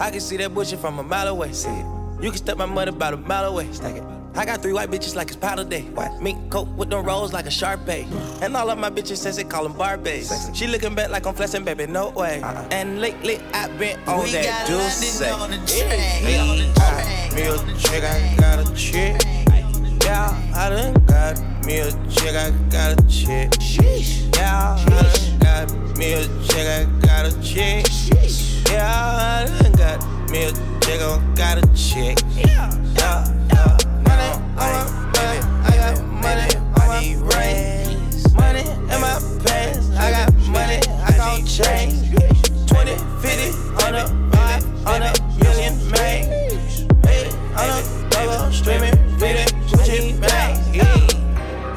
I can see that bullshit from a mile away. See it. You can step my money about a mile away. Stack it. I got three white bitches like it's powder day. What? Mink coat with them rolls like a Sharpay. And all of my bitches says they call them Barbies. She looking back like I'm flexing, baby, no way. Uh-uh. And lately I've been on We that got juice. On the track. yeah. On the I- track. Me a chick, I got a chick. Yeah, I done got me a chick, I got a chick. Yeah, I done got me a chick, I got a chick. Yeah, I done got me a chick, got a chick. Yeah, yeah, yeah. Money on my baby, I got money on my rings. Money in my pants, I got money, I got change. 20, 50, 100, 500 million, man. Hey, I'm a double streaming,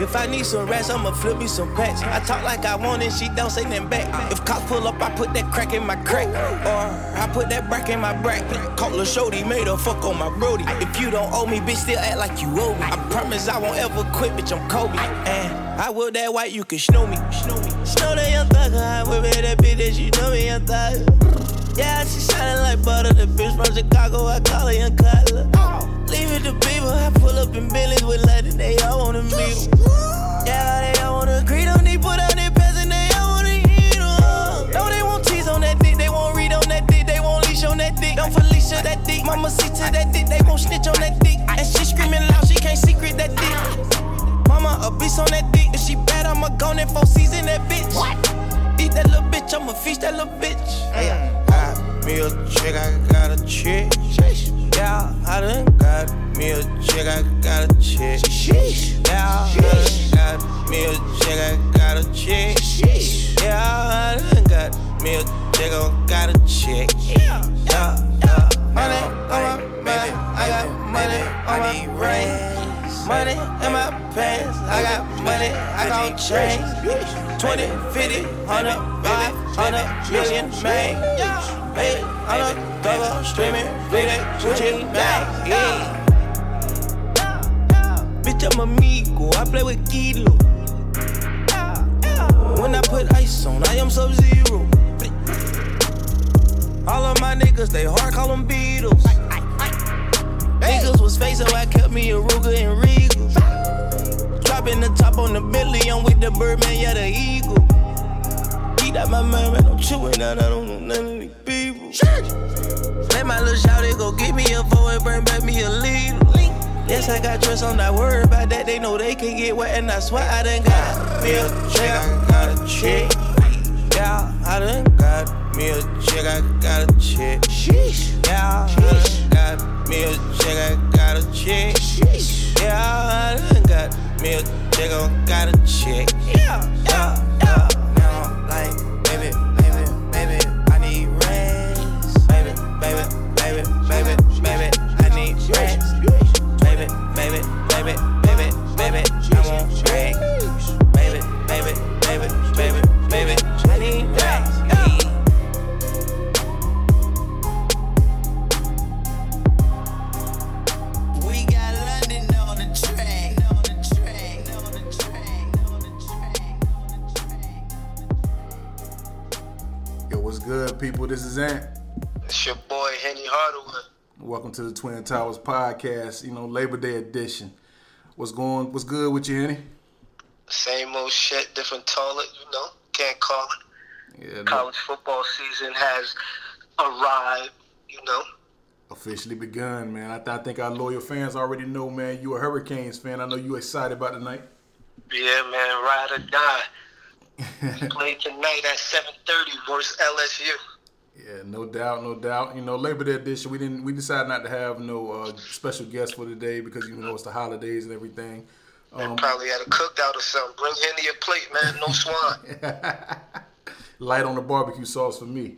If I need some rats, I'ma flip me some packs. I talk like I want it, she don't say nothing back. If cops pull up, I put that crack in my crack. Or I put that brack in my brack. Call Lil Shorty, made her fuck on my brody. If you don't owe me, bitch, still act like you owe me. I promise I won't ever quit, bitch, I'm Kobe. And I will that white, you can snow me. Snow me. Snow that young thug, I it, that bitch, that you know me, young thug. Yeah, she shining like butter. The bitch from Chicago, I call her Young Cutler. Leave it to people, I pull up in Billy's with London, they all wanna meet 'em. Yeah, they all wanna agree, don't need put out their pants and they all wanna eat 'em. No, they won't tease on that dick, they won't read on that dick, they won't leash on that dick. Don't Felicia that dick, mama see to that dick, they won't snitch on that dick. And she screaming loud, she can't secret that dick. Mama a beast on that dick, if she bad, I'ma go in for season that bitch. What? Eat that little bitch, I'ma feast that little bitch. Got me a chick, I got a chick. Yeah, I done got me a chick, I got a chick. Yeah, I done got me a chick, I got a chick. Yeah, I done got me a chick, I got a chick. Yeah, yeah. Money on my baby, I got money on my rings. Money in my pants, I got money, I got change. 20, 50, 100, 500 million, man. Hey, I'm a double streaming, Yeah. Bitch, I'm amigo, I play with Kilo. When I put ice on, I am sub zero. All of my niggas, they hard, call them Beatles. Niggas was fake, so I kept me a Ruger and Regal. Dropping the top on the Bentley, I'm with the Birdman, yeah, the Eagle. Eat out my man, man, I'm chewing out, I don't know none of these people. Let my little shouty go get me a four and bring back me a lead. Yes, I got trust, I'm not worried about that. They know they can get wet, and I swear I done got me a chick, I got a chick. Yeah, I done got me a chick, I got a chick. Yeah, I done got me a chick, I got a chick. Yeah, I done got me a chick, I got a chick. Yeah, yeah, yeah. To the Twin Towers podcast. You know, Labor Day edition. What's going? What's good with you, Henny? Same old shit, different toilet, you know. Can't call it. Yeah, no, College football season has arrived, you know. officially begun, man. I, th- I think our loyal fans already know, man. You a Hurricanes fan. I know you excited about tonight. Yeah, man, ride or die. Play tonight at 7:30 versus LSU. Yeah, no doubt, no doubt. You know, Labor Day edition. We didn't. We decided not to have no uh, special guests for today because you know it's the holidays and everything. Um, Probably had a cookout or something. Bring Henny your plate, man. No swine. light on the barbecue sauce for me.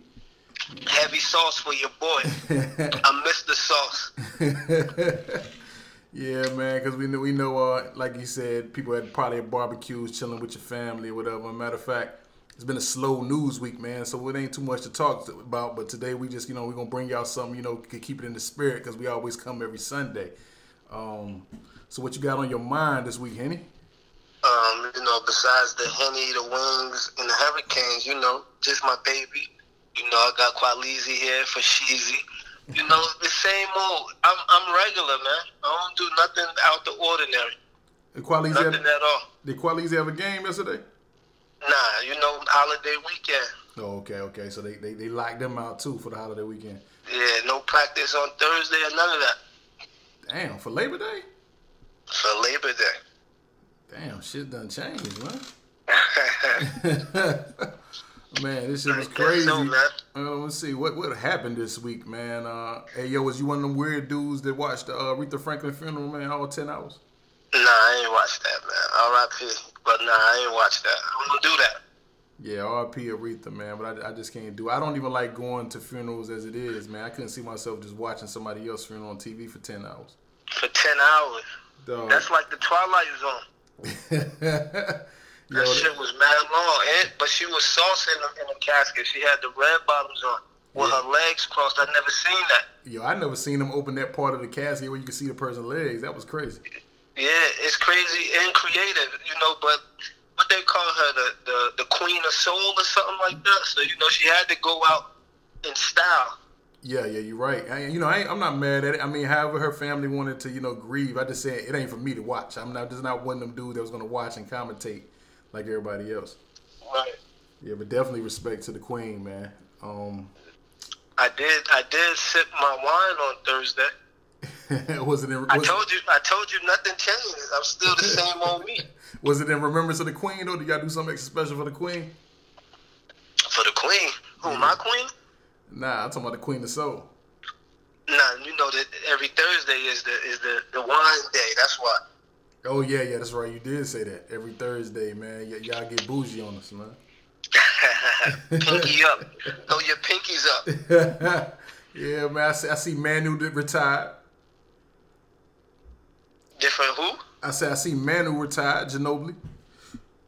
Heavy sauce for your boy. I miss the sauce. Yeah, man, because we know we know, uh, like you said, people had probably barbecues, chilling with your family or whatever. Matter of fact, it's been a slow news week, man, so it ain't too much to talk about. But today we just, you know, we're gonna bring y'all something, you know, to keep it in the spirit because we always come every Sunday. Um, so what you got on your mind this week, Henny? Um, you know, besides the Henny, the Wings, and the Hurricanes, you know, just my baby. You know, I got Qualizi here for Sheezy. You know, the same old. I'm I'm regular, man. I don't do nothing out the ordinary. The Qualies Nothing have, at all. did Qualies have a game yesterday? Nah, you know, holiday weekend. Oh, okay, okay. So they, they, they locked them out too for the holiday weekend. Yeah, no practice on Thursday or none of that. Damn, for Labor Day? For Labor Day. Damn, shit done changed, man. man, this shit was crazy. So, man. Uh, let's see what what happened this week, man. Uh, hey, yo, was you one of them weird dudes that watched the uh, Aretha Franklin funeral, man, all ten hours? Nah, I ain't watch that, man. R.I.P. But nah, I ain't watch that. I don't do that. Yeah, R.P. Aretha, man, but I, I just can't do. I don't even like going to funerals as it is, man. I couldn't see myself just watching somebody else funeral on TV for ten hours. For 10 hours. Dog. That's like the Twilight Zone. Yo, That shit was mad long. And, but she was saucing in the, in the casket. She had the red bottoms on with her legs crossed. I never seen that. yo, I never seen them open that part of the casket where you could see the person's legs. That was crazy. Yeah, it's crazy and creative, you know, but what they call her, the, the, the queen of soul or something like that. So, you know, she had to go out in style. Yeah, yeah, you're right. I, you know, I ain't, I'm not mad at it. I mean, however her family wanted to, you know, grieve. I just said it ain't for me to watch. I'm not just not one of them dudes that was gonna watch and commentate like everybody else. Right. Yeah, but definitely respect to the queen, man. Um, I did. I did sip my wine on Thursday. was it in I told you. I told you nothing changed. I'm still the same old me. was it in remembrance of the queen though? Did y'all do something extra special for the queen? For the queen, who my queen? Nah, I'm talking about the queen of soul. Nah, you know that every Thursday is the is the the wine day. That's why. Oh yeah, yeah, that's right. You did say that every Thursday, man. Y- y'all get bougie on us, man. Pinky up. Throw your pinkies up. yeah, man. I see, I see Manu retired. Different who? I said I see Manu retired, Ginobili.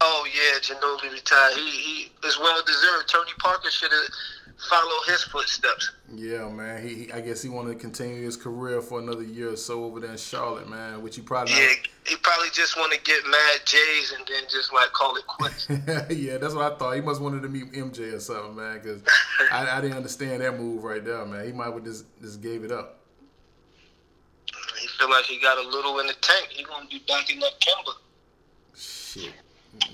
Oh yeah, Ginobili retired. He he is well deserved. Tony Parker should have followed his footsteps. Yeah, man. He, he I guess he wanted to continue his career for another year or so over there in Charlotte, man. Which he probably Yeah, he probably just want to get mad Jays and then just like call it quits. yeah, that's what I thought. He must wanted to meet MJ or something, man. Because I, I didn't understand that move right there, man. He might have just just gave it up. Feel like he got a little in the tank. He gonna be backing up Kemba. Shit,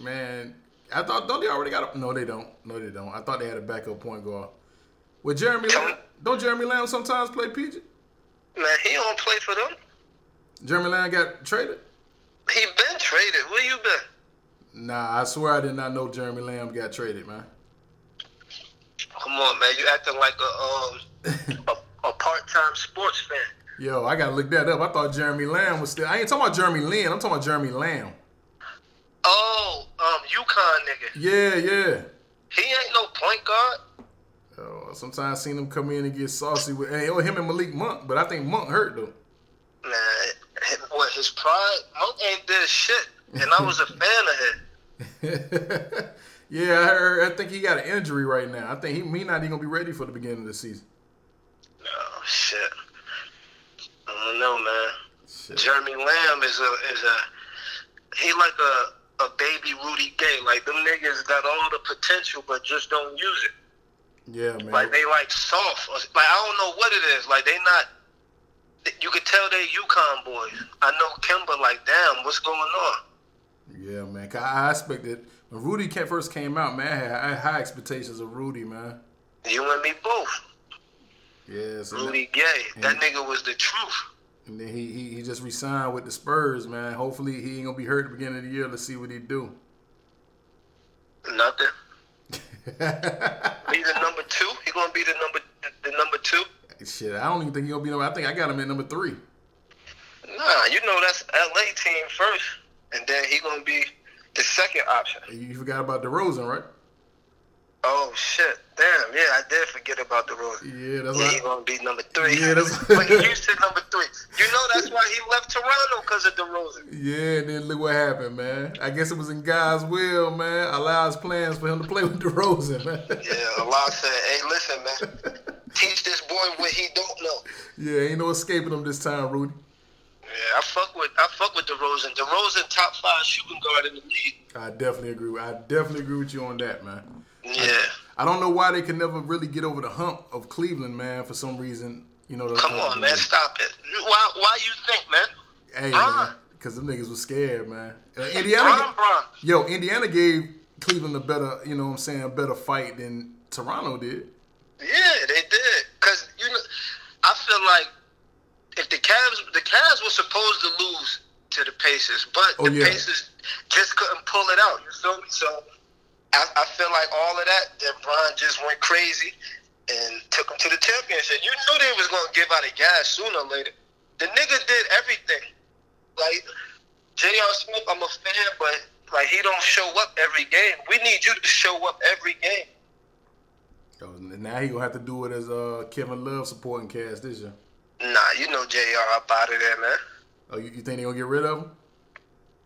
man. I thought don't they already got a no? They don't. No, they don't. I thought they had a backup point guard. With Jeremy Lamb, don't Jeremy Lamb sometimes play PG? Man, he don't play for them. Jeremy Lamb got traded. He been traded. Where you been? Nah, I swear I did not know Jeremy Lamb got traded, man. Come on, man. You acting like a um a, a part time sports fan. Yo, I gotta look that up. I thought Jeremy Lamb was still. I ain't talking about Jeremy Lin. I'm talking about Jeremy Lamb. Oh, um, UConn nigga. Yeah, yeah. He ain't no point guard. Oh, sometimes I seen him come in and get saucy with hey, oh, him and Malik Monk, but I think Monk hurt though. His- what his pride? Monk ain't did shit, and I was a fan of him. yeah, I heard. I think he got an injury right now. I think he he not even gonna be ready for the beginning of the season. Oh shit. I don't know, man. Shit. Jeremy Lamb is a is a he like a a baby Rudy Gay. Like them niggas got all the potential, but just don't use it. Yeah, man. Like they like soft. Like I don't know what it is. Like they not. You could tell they UConn boys. I know Kemba. Like damn, what's going on? Yeah, man. I expected when Rudy first came out, man. I had, high expectations of Rudy, man. You and me both. Yeah, so Rudy Gay. That nigga was the truth. And then he, he he just resigned with the Spurs, man. Hopefully he ain't gonna be hurt at the beginning of the year. Let's see what he do. Nothing. He's the number two. He gonna be the number the, the number two. Shit, I don't even think he'll be number. I think I got him at number three. Nah, you know that's LA team first, and then he gonna be the second option. You forgot about DeRozan, right? Oh shit! Damn, yeah, I did forget about the rule. Yeah, that's Yeah, he gonna be number three. Yeah, that's- but he used number three. You know that's why he left Toronto because of the DeRozan. Yeah, and then look what happened, man. I guess it was in God's will, man. Allah's plans for him to play with DeRozan, man. Yeah, Allah said, "Hey, listen, man, teach this boy what he don't know." Yeah, ain't no escaping him this time, Rudy. Yeah, I fuck with I fuck with DeRozan. DeRozan top five shooting guard in the league. I definitely agree. with- I definitely agree with you on that, man. Yeah. I don't know why they can never really get over the hump of Cleveland, man. For some reason, You know, Come on, man, stop it. Why? Why you think, man? Hey, Bron. man, because them niggas was scared, man. Uh, Indiana, Bron, Bron. yo, Indiana gave Cleveland a better, you know, what I'm saying, a better fight than Toronto did. Yeah, they did. Cause you know, I feel like if the Cavs, the Cavs were supposed to lose to the Pacers, but Oh, the yeah. Pacers just couldn't pull it out. You feel me? So I, I feel like all of that, then Bron just went crazy and took him to the championship. You knew they was gonna give out a gas sooner or later. The nigga did everything. Like J.R. Smith, I'm a fan, but like he don't show up every game. We need you to show up every game. Yo, now he gonna have to do it as uh, Kevin Love supporting cast this year. Nah, you know J.R. up out of there, man. Oh, you, you think they gonna get rid of him?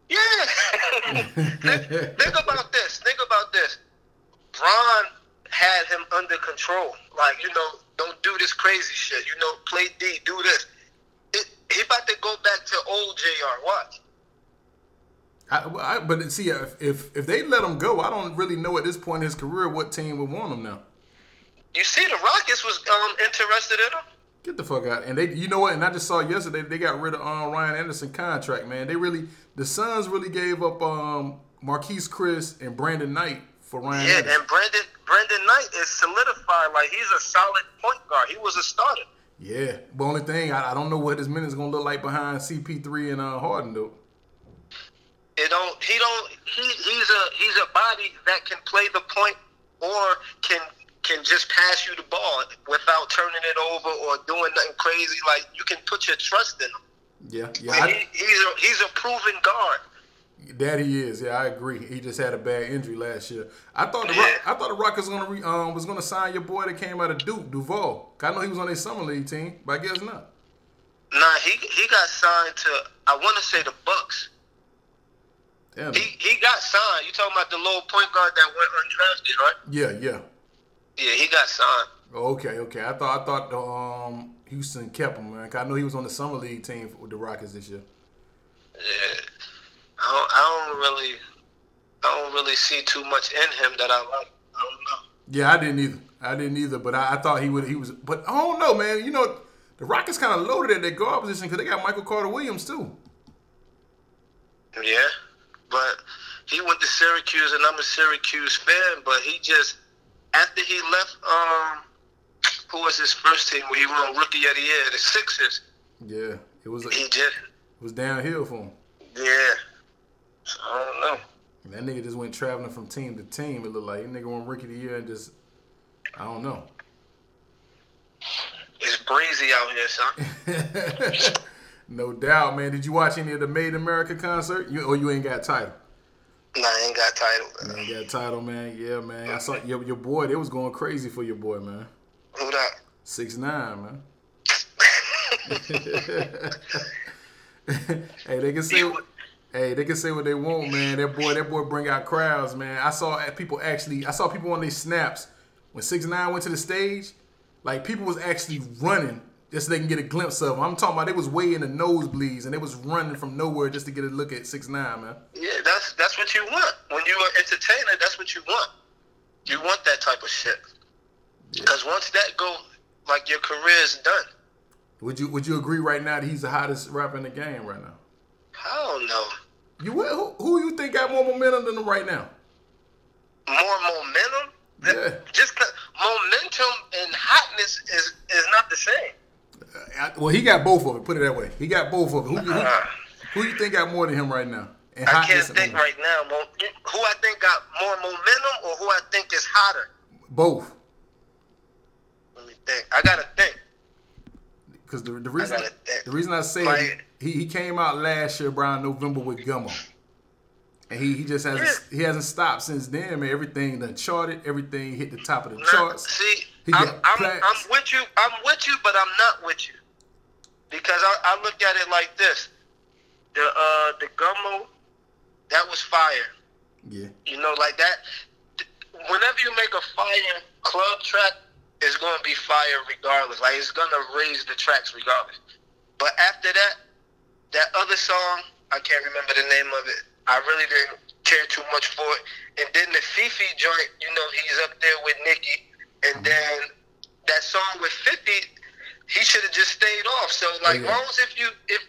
Yeah. think, think about this. Think about this. Bron had him under control. Like, you know, don't do this crazy shit. You know, play D, do this. It, he about to go back to old JR. Watch. I, I, but see, if, if if they let him go, I don't really know at this point in his career what team would want him now. You see, the Rockets was um interested in him. Get the fuck out! And they, you know what? And I just saw yesterday they got rid of um, Ryan Anderson contract. Man, they really the Suns really gave up um, Marquese Chriss and Brandon Knight for Ryan. Yeah, Anderson. and Brandon Brandon Knight is solidified. Like he's a solid point guard. He was a starter. Yeah, but only thing I, I don't know what his minutes gonna look like behind CP3 and uh, Harden though. It don't. He don't. He he's a he's a body that can play the point or can can just pass you the ball without turning it over or doing nothing crazy. Like you can put your trust in him. Yeah, yeah, I, he, he's a he's a proven guard. that he is. Yeah, I agree. He just had a bad injury last year. I thought the Yeah. Rock, I thought the Rockets was gonna re, um, was gonna sign your boy that came out of Duke, Duval. I know he was on their summer league team, but I guess not. Nah, he he got signed to I want to say the Bucks. Damn. He he got signed. You talking about the little point guard that went undrafted, right? Yeah, yeah. Yeah, he got signed. Okay, okay. I thought I thought the um Houston kept him, man. I know he was on the summer league team with the Rockets this year. Yeah, I don't, I don't really I don't really see too much in him that I like. I don't know. Yeah, I didn't either. I didn't either. But I, I thought he would. He was. But I don't know, man. You know, the Rockets kind of loaded at their guard position because they got Michael Carter Williams too. Yeah, but he went to Syracuse, and I'm a Syracuse fan. But he just after he left, um, who was his first team where he won Rookie of the Year, the Sixers. Yeah, it was. He It was downhill for him. yeah. So, I don't know. And that nigga just went traveling from team to team. It looked like that nigga won rookie of the year and just. I don't know. It's breezy out here, son. no doubt, man. Did you watch any of the Made in America concert? You or you ain't got Tidal? Nah, I ain't got Tidal. You ain't got Tidal, man. Yeah, man. I saw your your boy. They was going crazy for your boy, man. Who that? Six nine, man. hey, they can say, hey, they can say what they want, man. That boy, that boy bring out crowds, man. I saw people actually, I saw people on their snaps when Six Nine went to the stage. Like people was actually running just so they can get a glimpse of him. I'm talking about it was way in the nosebleeds and it was running from nowhere just to get a look at Six Nine, man. Yeah, that's that's what you want. When you're an entertainer, that's what you want. You want that type of shit. Because once that go, like your career is done. Would you Would you agree right now that he's the hottest rapper in the game right now? I don't know. You who, who you think got more momentum than him right now? More momentum. Yeah. Just momentum and hotness is is not the same. I- well, he got both of it. Put it that way. He got both of it. Who, who, Uh, who you think got more than him right now? And I can't think right now. Who I think got more momentum or who I think is hotter. Both. Let me think. I gotta think. Because the, the reason gotta the reason I say Like- it, he, he came out last year around November with Gummo. And he, he just hasn't Yeah. he hasn't stopped since then, man. Everything done charted, everything hit the top of the Nah, charts. see, He I'm, I'm. I'm with you. I'm with you, but I'm not with you because I, I look at it like this: the uh, the gummo, that was fire. Yeah. You know, like that. Whenever you make a fire club track, it's gonna be fire regardless. Like it's gonna raise the tracks regardless. But after that, that other song, I can't remember the name of it. I really didn't care too much for it. And then the FEFE joint, you know, he's up there with Nicki. And then that song with 50, he should have just stayed off. So like, yeah. long as if you if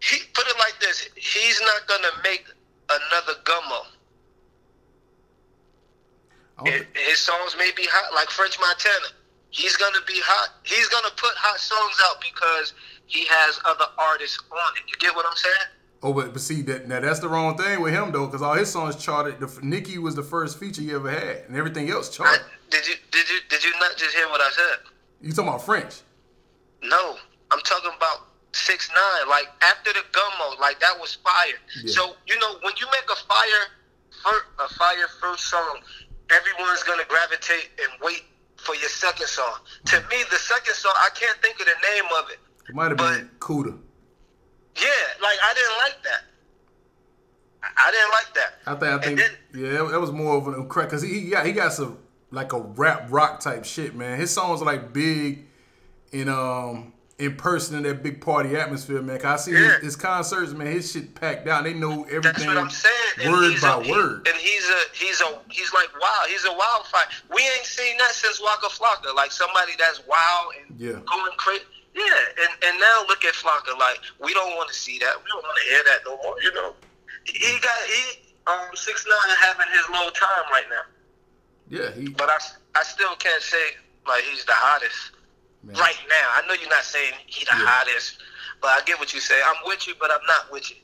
he put it like this, he's not gonna make another Gummo. It, his songs may be hot, like French Montana. He's gonna be hot. He's gonna put hot songs out because he has other artists on it. You get what I'm saying? Oh, but, but see that now that's the wrong thing with him though, because all his songs charted. The Nicki was the first feature he ever had, and everything else I, charted. did you did you did you not just hear what I said? You talking about French? No, I'm talking about six nine. Like after the gummo, like that was fire. Yeah. So you know when you make a fire, fir- a fire first song, everyone's gonna gravitate and wait for your second song. To me, the second song, I can't think of the name of it. It might have been KOODA. Yeah, like I didn't like that. I- I didn't like that. I think I think then- yeah, that, was more of a crack because he, he got he got some like a rap rock type shit, man. His songs are like big in um in person in that big party atmosphere, man. 'Cause I see Yeah. his, his concerts, man. His shit packed down. They know That's everything what I'm saying. Word by a, he- word. and he's a he's a he's like wow. He's a wildfire. We ain't seen that since Waka Flocka. Like somebody that's wild and Yeah. going crazy. Yeah, and and now look at Flocka. Like we don't want to see that. We don't want to hear that no more. You know, he got he um six nine having his low time right now. yeah, he But I I still can't say like he's the hottest man. right now. I know you're not saying he the Yeah. hottest, but I get what you say. I'm with you, but I'm not with you.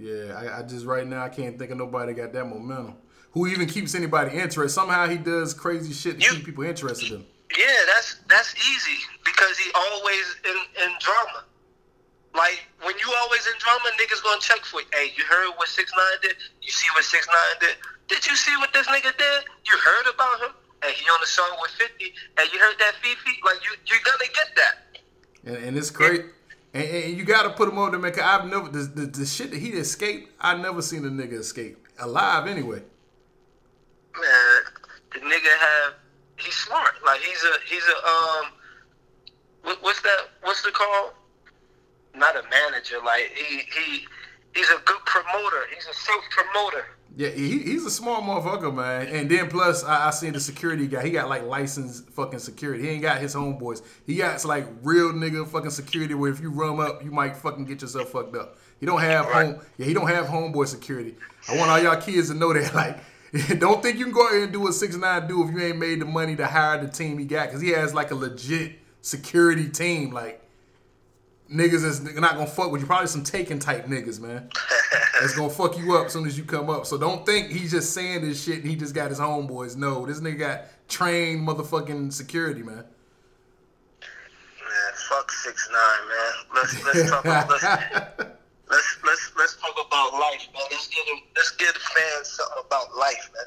Yeah, I, I just right now I can't think of nobody got that momentum. Who even keeps anybody interested? Somehow he does crazy shit to You- keep people interested in. him. Yeah, that's that's easy because he always in, in drama. Like when you always in drama, niggas gonna check for you. Hey, you heard what six nine did? You see what six nine did? Did you see what this nigga did? You heard about him? And he on the song with fifty. And you heard that FEFE? Like you you're gonna get that. And, and it's great. And, and you got to put him on there, man. Cause I've never the, the, the shit that he escaped. I never seen a nigga escape alive anyway. Man, the nigga have he's smart. Like he's a he's a um what, what's that what's the call? Not a manager, like he he he's a good promoter. He's a self promoter. Yeah, he, he's a smart motherfucker, man. And then plus, I, I seen the security guy. He got like licensed fucking security. He ain't got his homeboys. He got like real nigga fucking security where if you run up, you might fucking get yourself fucked up. He don't have Right. home. Yeah, he don't have homeboy security. I want all y'all kids to know that. Like, don't think you can go out here and do what six nine do if you ain't made the money to hire the team he got. Because he has like a legit security team. Like, niggas is not gonna fuck with you. Probably some taking type niggas, man. That's gonna fuck you up as soon as you come up. So don't think he's just saying this shit and he just got his homeboys. No, this nigga got trained motherfucking security, man. Man, fuck six nine, man. Let's let's talk about let's, let's let's let's talk about life, man. Let's get let's get the fans something about life, man.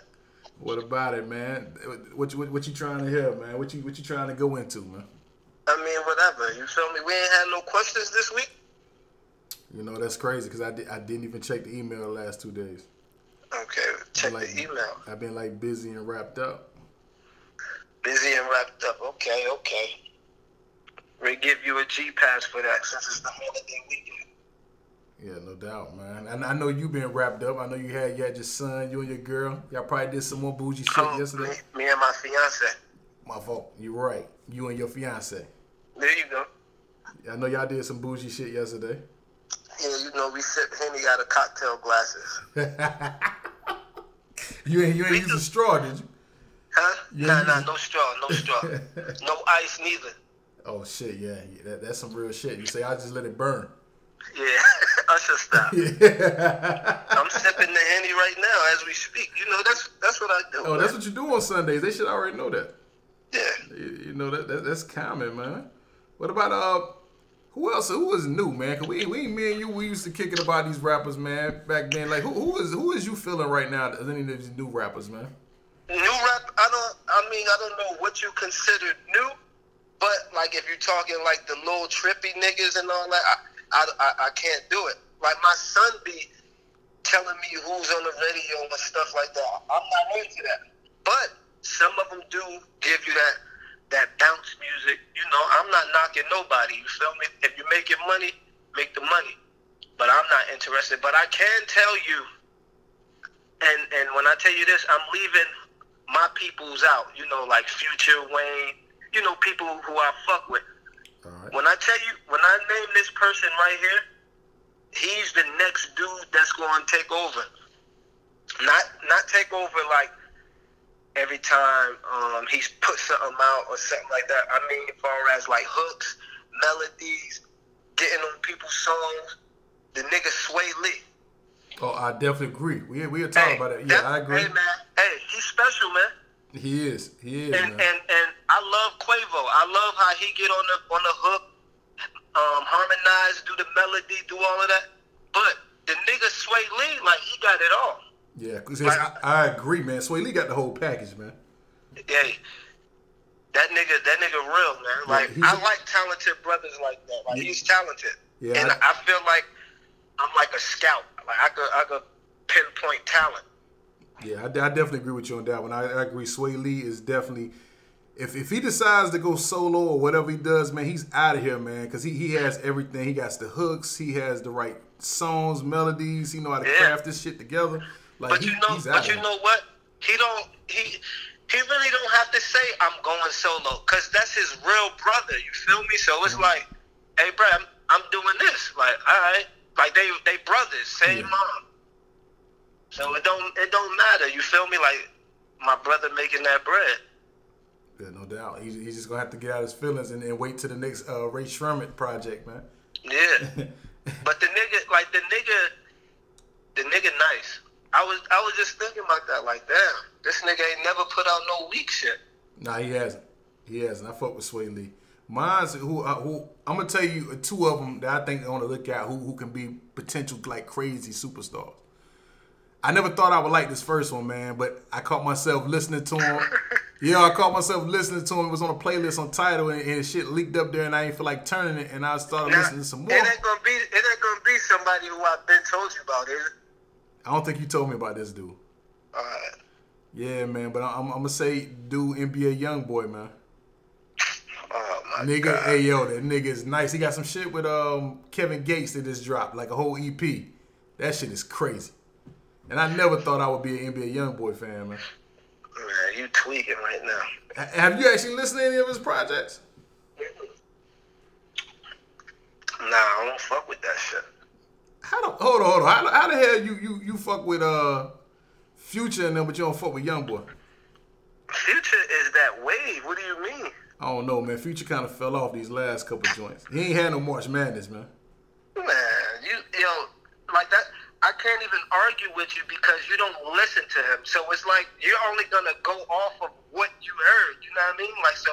What about it, man? What you what, what you trying to hear, man? What you what you trying to go into, man? I mean, whatever. You feel me? We ain't had no questions this week. You know that's crazy because I, di- I didn't even check the email the last two days. Okay, check like, the email. I've been like busy and wrapped up. Busy and wrapped up. Okay, okay. We give you a G pass for that since it's the holiday weekend. Yeah, no doubt, man. And I know you been wrapped up. I know you had you had your son, you and your girl. Y'all probably did some more bougie shit Oh, yesterday. me, me and my fiance. My fault. You're right. You and your fiance. There you go. I know y'all did some bougie shit yesterday. Yeah, you know we sip Henny out of cocktail glasses. You ain't you ain't using straw, did you? Huh? Yeah, nah, nah, no straw, no straw, no ice neither. Oh shit, yeah, yeah that, that's some real shit. You say I just let it burn. Yeah, Usher style. Yeah. I'm sipping the Henny right now as we speak. You know that's that's what I do. oh, that's what you do on Sundays. They should already know that. yeah. You, you know that, that that's common, man. What about uh? Who else? Who was new, man? Cause we, we, me and you, we used to kick it about these rappers, man. Back then, like who, who is, who is you feeling right now? As any of these new rappers, man? New rap, I don't. I mean, I don't know what you consider new, but like if you're talking like the little trippy niggas and all that, I, I, I, I can't do it. Like my son be telling me who's on the radio and stuff like that. I'm not into that. But some of them do give you that that bounce music. You know, I'm not knocking nobody. You feel me? If you're making money, make the money. But I'm not interested. But I can tell you and and when I tell you this, I'm leaving my peoples out. You know, like Future Wayne. You know, people who I fuck with. Right. When I tell you, when I name this person right here, he's the next dude that's going to take over. Not not take over like every time um, he's put something out or something like that. I mean, as far as like hooks, melodies, getting on people's songs. The nigga Swae Lee. Oh, I definitely agree. We we are talking about it. Yeah, that- I agree. Hey man, hey, he's special, man. He is. He is. and, man. and and I love Quavo. I love how he get on the on the hook, um, harmonize, do the melody, do all of that. But the nigga Swae Lee, like he got it all. yeah, 'cause it's- I, I agree, man. Swae Lee got the whole package, man. Hey, that nigga, that nigga real man. Like he's- I like talented brothers like that. Like Yeah. he's talented, Yeah, and I- I, feel like I'm like a scout. Like I could I could pinpoint talent. Yeah, I, I definitely agree with you on that one. I, I agree. Swae Lee is definitely. If, if he decides to go solo or whatever he does, man, he's out of here, man. Because he, he has everything. He got the hooks. He has the right songs, melodies. He know how to Yeah. craft this shit together. Like But he, you know, he's out but you know what? He don't. He he really don't have to say I'm going solo because that's his real brother. You feel me? So it's mm-hmm. like, hey, bro, I'm, I'm doing this. Like, all right, like they they brothers, same Yeah. mom. So it don't it don't matter. You feel me? Like my brother making that bread. Yeah, no doubt. He's, he's just gonna have to get out his feelings and, and wait to the next uh, Rae Sremmurd project, man. Yeah. but the nigga, like the nigga, the nigga nice. I was I was just thinking about that. Like, damn, this nigga ain't never put out no weak shit. Nah, he hasn't. He hasn't. I fuck with Swae Lee. Mine's who uh, who I'm gonna tell you two of them that I think I want to look at who who can be potential like crazy superstars. I never thought I would like this first one, man, but I caught myself listening to him. yeah, I caught myself listening to him. It was on a playlist on Tidal, and, and shit leaked up there, and I didn't feel like turning it, and I started Now, listening to some more. It ain't gonna be it ain't gonna be somebody who I've been told you about, is it? I don't think you told me about this dude. Alright. Yeah, man, but I'm, I'm gonna say dude NBA young boy, man. Oh my Nigga, god. hey yo, that nigga is nice. He got some shit with um Kevin Gates that just dropped, like a whole EP. That shit is crazy. And I never thought I would be an NBA YoungBoy fan, man. Man, you tweaking right now. Have you actually listened to any of his projects? Nah, I don't fuck with that shit. How the hold on, hold on. How, how the hell you you you fuck with uh Future and them, but you don't fuck with YoungBoy? Future is that wave. What do you mean? I don't know, man. Future kind of fell off these last couple joints. He ain't had no March Madness, man. Man, you yo, like that I can't even argue with you because you don't listen to him. So it's like you're only gonna go off of what you heard. You know what I mean? Like so,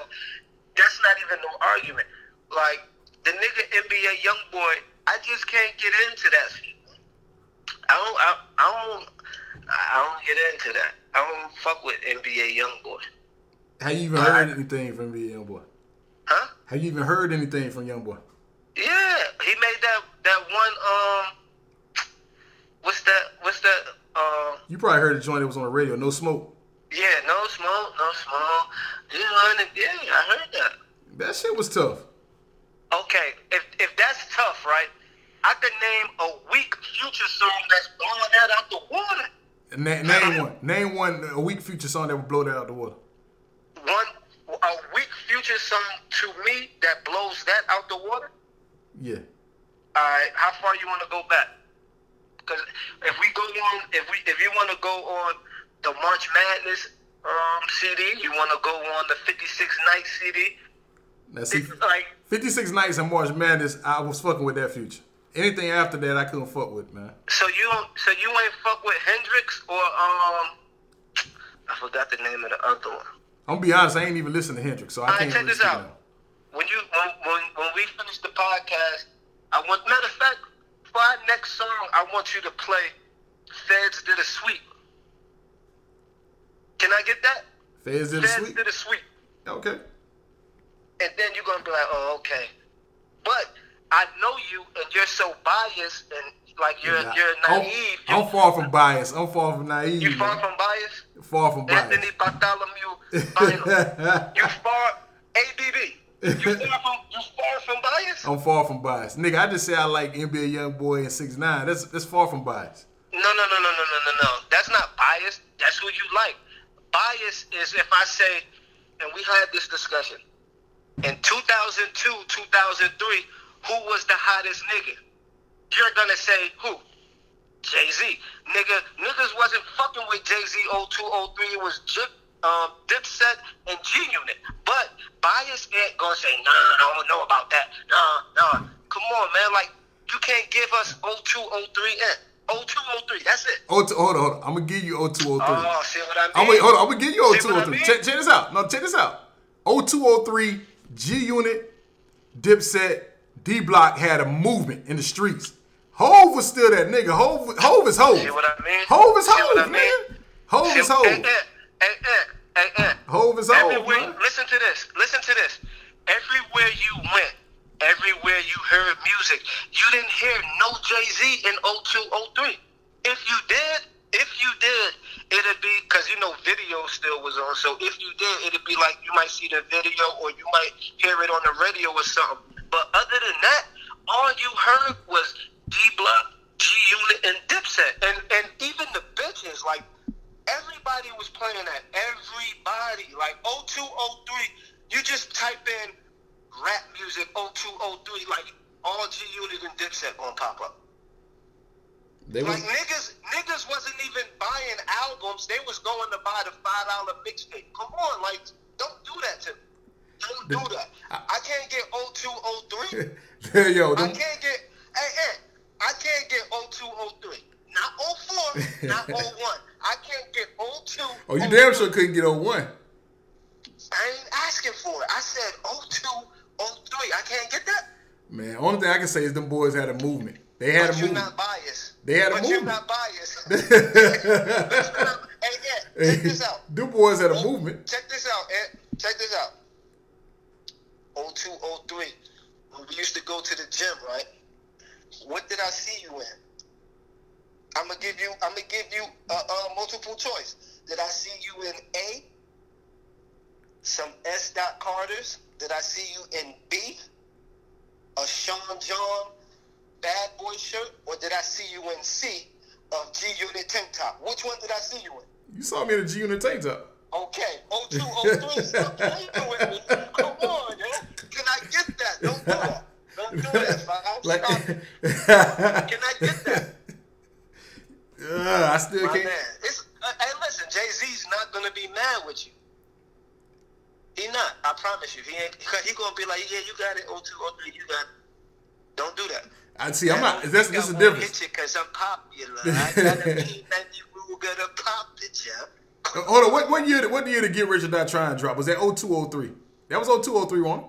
that's not even no argument. Like the nigga NBA young boy, I just can't get into that. I don't. I, I don't. I don't get into that. I don't fuck with NBA young boy. Have you even heard anything from NBA young boy? Huh? Have you even heard anything from young boy? Yeah, he made that that one. Um, what's that? What's that? Um. You probably heard the joint that was on the radio, No Smoke. Yeah, no smoke, no smoke. You know, yeah, I heard that. That shit was tough. Okay, if if that's tough, right? I could name a weak future song that's blowing that out the water. Na- name one. Name one a weak future song that would blow that out the water. One a weak future song to me that blows that out the water. Yeah. All right, how far you want to go back? Because if we go on, if we if you want to go on the March Madness um, CD, you want to go on the 56 Night CD. Now see, like 56 nights and March Madness, I was fucking with that future. Anything after that, I couldn't fuck with, man. So you don't, so you ain't fuck with Hendrix or um I forgot the name of the other one. I'm gonna be honest, I ain't even listen to Hendrix, so I Alright, can't check really this out. When you when, when when we finish the podcast, I want matter of fact, for our next song, I want you to play Feds Did a Sweep. Can I get that? Feds did a Feds sweet. Did a Sweep. Okay. And then you're gonna be like, oh, okay. But I know you and you're so biased and like you're Nah, you're I'm, naive. I'm far from biased. I'm far from naive. you far man. from biased? far from biased. Anthony Bartholomew. You far ABB. You far from you far from bias? I'm far from biased. Nigga, I just say I like NBA Young Boy and 6 9 That's that's far from biased. No, no, no, no, no, no, no, no. That's not bias. That's who you like. Bias is if I say, and we had this discussion. in 2002, 2003, who was the hottest nigga? You're gonna say who? Jay Z. Nigga, niggas wasn't fucking with Jay Z 0203. It was Jip, um, Dipset and G Unit. But bias ain't gonna say, nah, I don't know about that. Nah, nah. Come on, man. Like, you can't give us 0203 and 0203. That's it. Oh, two- hold on, hold on. I'm gonna give you 0203. Oh, see what I mean? I'm wait, hold on. I'm gonna give you See what I 0203. mean? Check, check this out. No, check this out. 0203, G Unit, Dipset, D Block had a movement in the streets. Hove was still that nigga. Hove, Hove is Hove. See what I mean? Hove is what I mean? man. Hove is Hove. Hey, hey, hey, hey. Hove is Everywhere, man. listen to this. Listen to this. Everywhere you went, everywhere you heard music, you didn't hear no Jay Z in 0203. If you did, if you did, it'd be because you know video still was on. So if you did, it'd be like you might see the video or you might hear it on the radio or something. But other than that, all you heard was D Block, G Unit, and Dipset, and and even the bitches like everybody was playing that. Everybody. Like 0203, you just type in rap music 0203, like all G Unit and Dipset gonna pop up. They was, Like niggas niggas wasn't even buying albums, they was going to buy the five dollar mixtape. Come on, like don't do that to me. Don't do that. I can't get 0203. yo, I can't get hey, hey, I can't get 0203. Not 04, not 01. I can't get 02. oh, you damn sure couldn't get 01. I ain't asking for it. I said 02, 03. I can't get that. Man, only thing I can say is them boys had a movement. They had but a movement. you're not biased. They had a movement. you're not biased. hey, yeah, check this out. them boys had a movement. Check this out, Ed. Check this out. 02, 03. When we used to go to the gym, right? What did I see you in? I'm gonna give you. I'm gonna give you a, a multiple choice. Did I see you in A? Some S. Dot Carters. Did I see you in B? A Sean John bad boy shirt, or did I see you in C? Of G Unit tank top. Which one did I see you in? You saw me in a G Unit tank top. Okay, 0203, stop playing with me. Come on, yo. Can I get that? Don't do that. Don't do that, fam. Like. Can I get that? Uh, I still My can't. man. It's, uh, hey, listen, Jay Z's not gonna be mad with you. He not. I promise you. He ain't. He gonna be like, yeah, you got it. 0203, you got it. Don't do that. I see. I'm not. That's think this I is won't difference. Because I'm popular. I gotta be that you gonna pop it, yeah. Uh, Hold on. What, what year? What year did Get Rich or Die Trying drop? Was that 0203? That was 0203 one. Um,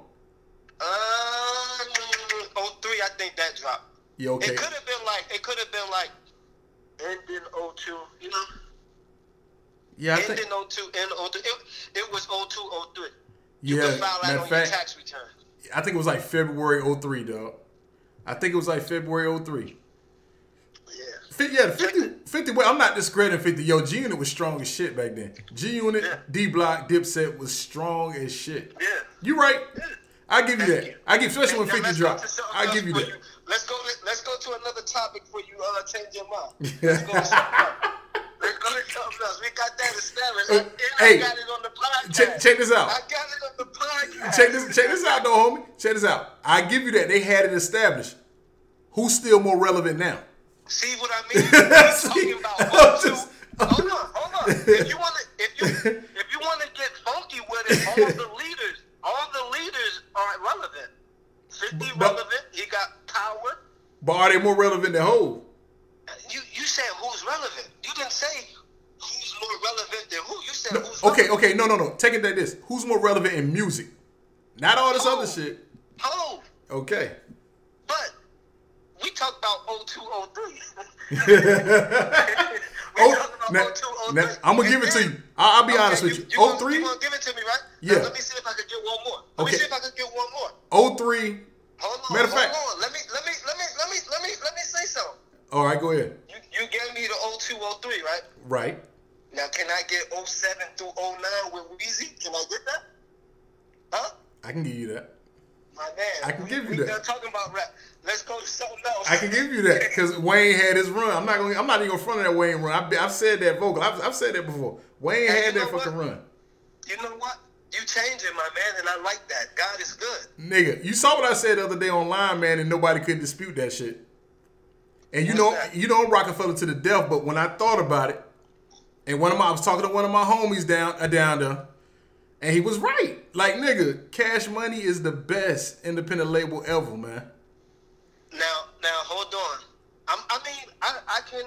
03, I think that dropped. Yeah. Okay. It could have been like it could have been like ending 02, you know, Yeah. I ending think. 02, end 02. It, it was 02, 03. You Yeah. could file that on of your tax return. I think it was like February 03, dog. I think it was like February 03. Yeah. Fi- Yeah, 50, 50 well, I'm not discrediting 50. Yo, G Unit was strong as shit back then. G Unit, Yeah. D Block, Dipset was strong as shit. Yeah. You right. Yeah. I give you Thank that. you. I give, especially when 50 let's dropped. I give you that. Let's go. To, let's go to another topic for you. Uh, change your mind. Let's go to something else. Let's go to something else. We got that established. Uh, and hey, I got it on the podcast. check- check this out. I got it on the podcast. Check this, check this out, though, homie. Check this out. I give you that. They had it established. Who's still more relevant now? See what I mean? See, talking about one, just- Hold on, hold on. If you want to, if you, if you want to get funky with it, all the leaders, all the leaders aren't relevant. Fifty But- relevant. He got power. But are they more relevant than Hove? You you said who's relevant. You didn't say who's more relevant than who. You said who's Okay, relevant. okay, no, no, no. Take it like this. Who's more relevant in music? Not all this other shit. Hove. Okay. But we talk about 0203. we Oh, talking about now, 0203. now, I'm gonna give it to you. I'll, I'll be Okay, honest with you. you gonna- 03, You gonna give it to me, right? Yeah. Now, let me see if I can get one more. Let Okay. me see if I can get one more. 03. Hold on. Matter of hold fact- on. Let me let me let me let me let me let me say something. All right, go ahead. You you gave me the 0203, right? Right. Now can I get 07 through 09 with Weezy? Can I get that? Huh? I can give you that. My man. I can we, give you we that. talking about rap. Let's go to something else. I can give you that because Wayne had his run. I'm not going. I'm not even gonna front of that Wayne run. I've, I've said that vocal. I've, I've said that before. Wayne Hey, had that fucking what? run. You know what? You changing, my man, and I like that. God is good. Nigga, you saw what I said the other day online, man, and nobody could dispute that shit. And you What's know, that? you know, I'm Roc-A-Fella to the death. But when I thought about it, and one of my, I was talking to one of my homies down, uh, down there, and he was right. Like, nigga, Cash Money is the best independent label ever, man. Now, now, hold on. I'm, I mean, I, I can.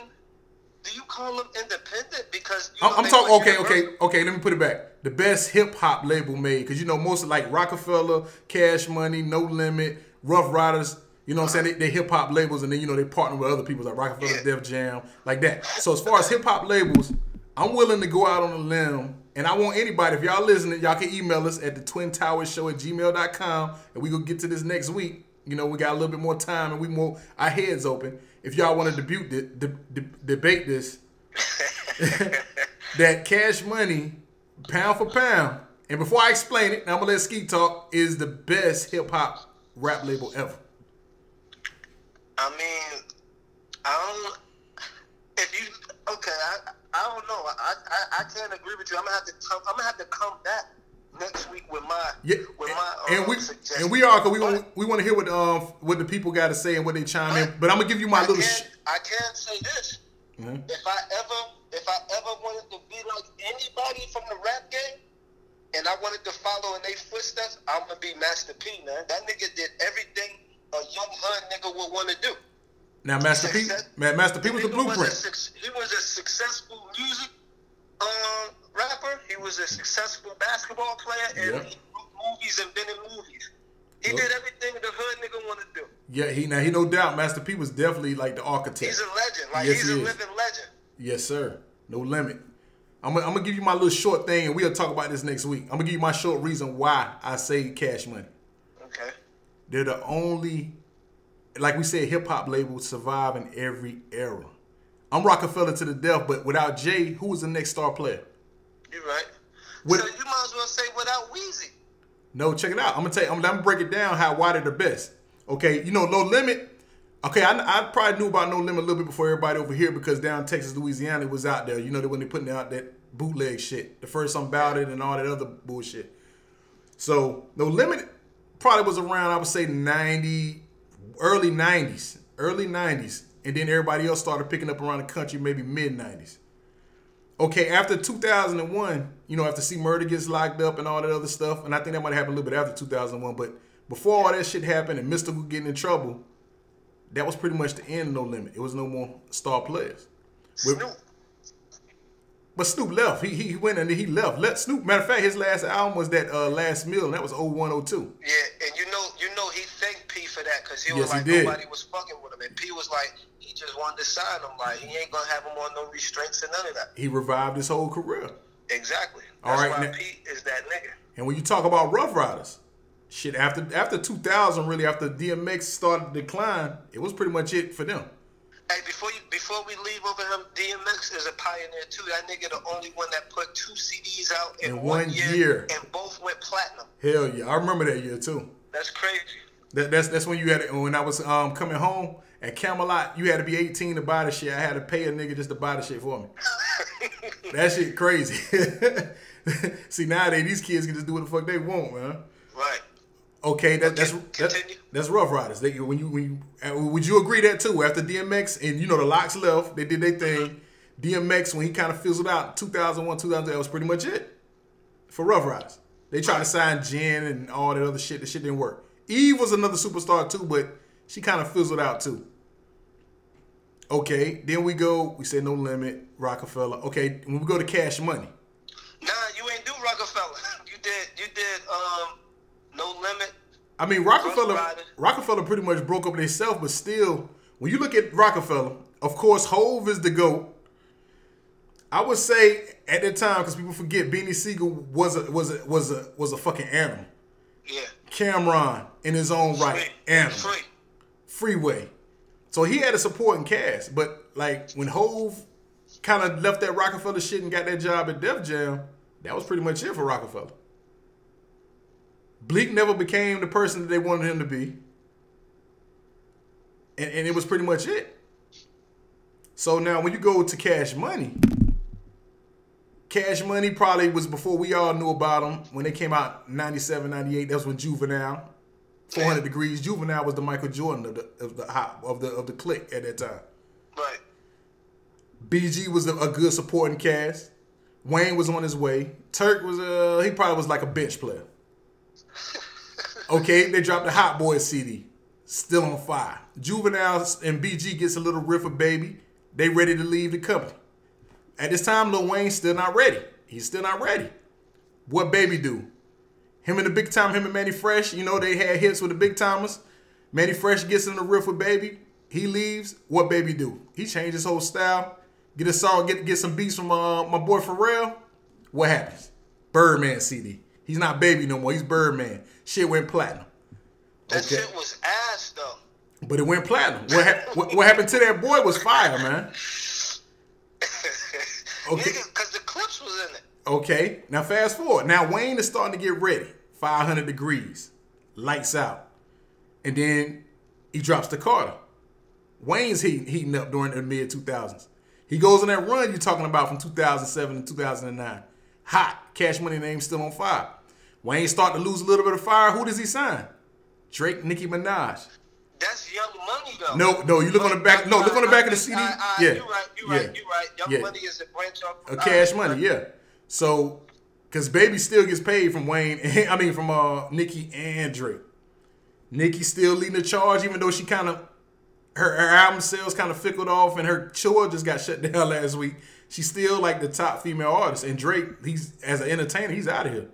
Do you call them independent? Because you I'm, I'm talking. Okay, okay, okay. Let me put it back. The best hip hop label made, because you know most of like Roc-A-Fella, Cash Money, No Limit, Ruff Ryders. You know what I'm saying? Uh-huh. They, they hip hop labels, and then you know they partner with other people like Roc-A-Fella, Yeah. Def Jam, like that. So as far as hip hop labels, I'm willing to go out on a limb, and I want anybody. If y'all listening, y'all can email us at the Twin Towers Show at gmail.com, and we gonna get to this next week. You know, we got a little bit more time, and we more our heads open. If y'all want to debut, de- de- de- debate this, that Cash Money, pound for pound, and before I explain it, now I'm gonna let Ski talk, is the best hip hop rap label ever. I mean, I don't. If you okay, I I don't know. I I, I can't agree with you. I'm gonna have to come. I'm gonna have to come back next week with my Yeah, with my and um, we suggestion. and we are because we want we want to hear what um what the people got to say and what they chime in. But I'm gonna give you my I little. can, Sh- I can say this. Mhm. If I ever if I ever wanted to be like anybody from the rap game and I wanted to follow in their footsteps, I'm gonna be Master P, man. That nigga did everything a young hood nigga would want to do. now, Master P, man, Master P was the nigga a blueprint. he was a successful music um, rapper. He was a successful basketball player, and Yeah. he wrote movies and been in movies. He Yep. did everything the hood nigga want to do. Yeah, he now he no doubt Master P was definitely like the architect. He's a legend. Like Yes, he's he a is. living legend. Yes, sir. No limit. I'm gonna, I'm gonna give you my little short thing, and we'll talk about this next week. I'm gonna give you my short reason why I say Cash Money. Okay. They're the only, like we said, hip hop label survive in every era. I'm Roc-A-Fella to the death, but without Jay, who was the next star player? You're right. With- so you might as well say without Weezy. No, check it out. I'm gonna tell you, I'm, I'm gonna break it down how why they're the best. Okay, you know, No Limit. Okay, I, I probably knew about No Limit a little bit before everybody over here because down in Texas, Louisiana, it was out there. You know, when they putting out that bootleg shit, the first song about it and all that other bullshit. So No Limit probably was around, I would say 90, early 90s, early 90s, and then everybody else started picking up around the country, maybe mid 90s. Okay, after 2001, you know, after C Murder gets locked up and all that other stuff, and I think that might happen a little bit after 2001, but before all that shit happened and Mystikal getting in trouble, that was pretty much the end of No Limit. It was no more star players. With- Snoop. But Snoop left. He, he he went and he left. Let Snoop. Matter of fact, his last album was that uh, Last Meal, and that was 0102. Yeah, and you know, you know, he thanked P for that because he was he like did. nobody was fucking with him, and P was like, he just wanted to sign him. Like he ain't gonna have him on no restraints and none of that. He revived his whole career. Exactly. All That's right, why now- P is that nigga. And when you talk about Ruff Ryders, shit after after 2000, really after DMX started to decline, it was pretty much it for them. Hey, before you before we leave over him, DMX is a pioneer too. That nigga the only one that put two CDs out in, In one, one year, year. and both went platinum. Hell yeah, I remember that year too. That's crazy. That, that's that's when you had it. When I was um coming home at Camelot, you had to be 18 to buy the shit. I had to pay a nigga just to buy the shit for me. that shit crazy. See nowadays these kids can just do what the fuck they want, man. Right. Okay, that, that's Okay, that's Ruff Ryders. They, when you when you uh, would you agree that too? After DMX and you know the LOX left, they did their thing. DMX when he kind of fizzled out, 2001, 2002, that was pretty much it for Ruff Ryders. They tried to sign Jin and all that other shit. The shit didn't work. Eve was another superstar too, but she kind of fizzled out too. Okay, then we go. We say no limit, Roc-A-Fella. Okay, when we go to Cash Money, Nah, you ain't do Roc-A-Fella. You did. You did. Um, no limit. I mean, Roc-A-Fella, Roc-A-Fella pretty much broke up himself, but still, when you look at Roc-A-Fella, of course, Hove is the GOAT. I would say at that time, because people forget, Beanie Sigel was a was a was a was a fucking animal. Yeah. Cam'ron in his own right, Free. animal. Free. Freeway. So he had a supporting cast, but like when Hove kind of left that Roc-A-Fella shit and got that job at Def Jam, that was pretty much it for Roc-A-Fella. Bleak never became the person that they wanted him to be. And, and it was pretty much it. So now when you go to Cash Money, Cash Money probably was before we all knew about them. When they came out 97, 98, that's when Juvenile, 400 Degrees. Juvenile was the Michael Jordan of the of the hop of the of the clique at that time. Right. BG was a, a good supporting cast. Wayne was on his way. Turk was uh he probably was like a bench player. Okay, they dropped the Hot Boys CD, still on fire. Juvenile and BG gets a little riff of baby. They ready to leave the company. At this time, Lil Wayne still not ready. He's still not ready. What baby do? Him and the big time, him and Mannie Fresh, you know they had hits with the big timers. Mannie Fresh gets in the riff with baby. He leaves. What baby do? He changed his whole style. Get a song, get get some beats from uh, my boy Pharrell. What happens? Birdman CD. He's not baby no more. He's Birdman. Shit went platinum. That Okay. shit was ass though. But it went platinum. What, ha- what, what happened to that boy was fire, man. Okay. Cause the clips was in it. Okay, now fast forward. Now Wayne is starting to get ready. 500 degrees, lights out. And then he drops the Carter. Wayne's heating, heating up during the mid 2000s. He goes on that run you're talking about from 2007 to 2009. Hot. Cash Money name still on fire. Wayne start to lose a little bit of fire. Who does he sign? Drake, Nicki Minaj. That's Young Money though. No, no, you look on the back. No, look on the back of the CD. Uh, uh, Yeah, you're right. You're right. You're right. Young Money is a branch off. A cash money, yeah. So, because Baby still gets paid from Wayne, I mean from uh Nicki and Drake. Nicki still leading the charge, even though she kind of her, her album sales kind of fickled off, and her tour just got shut down last week. She's still like the top female artist, and Drake, he's as an entertainer, he's out of here.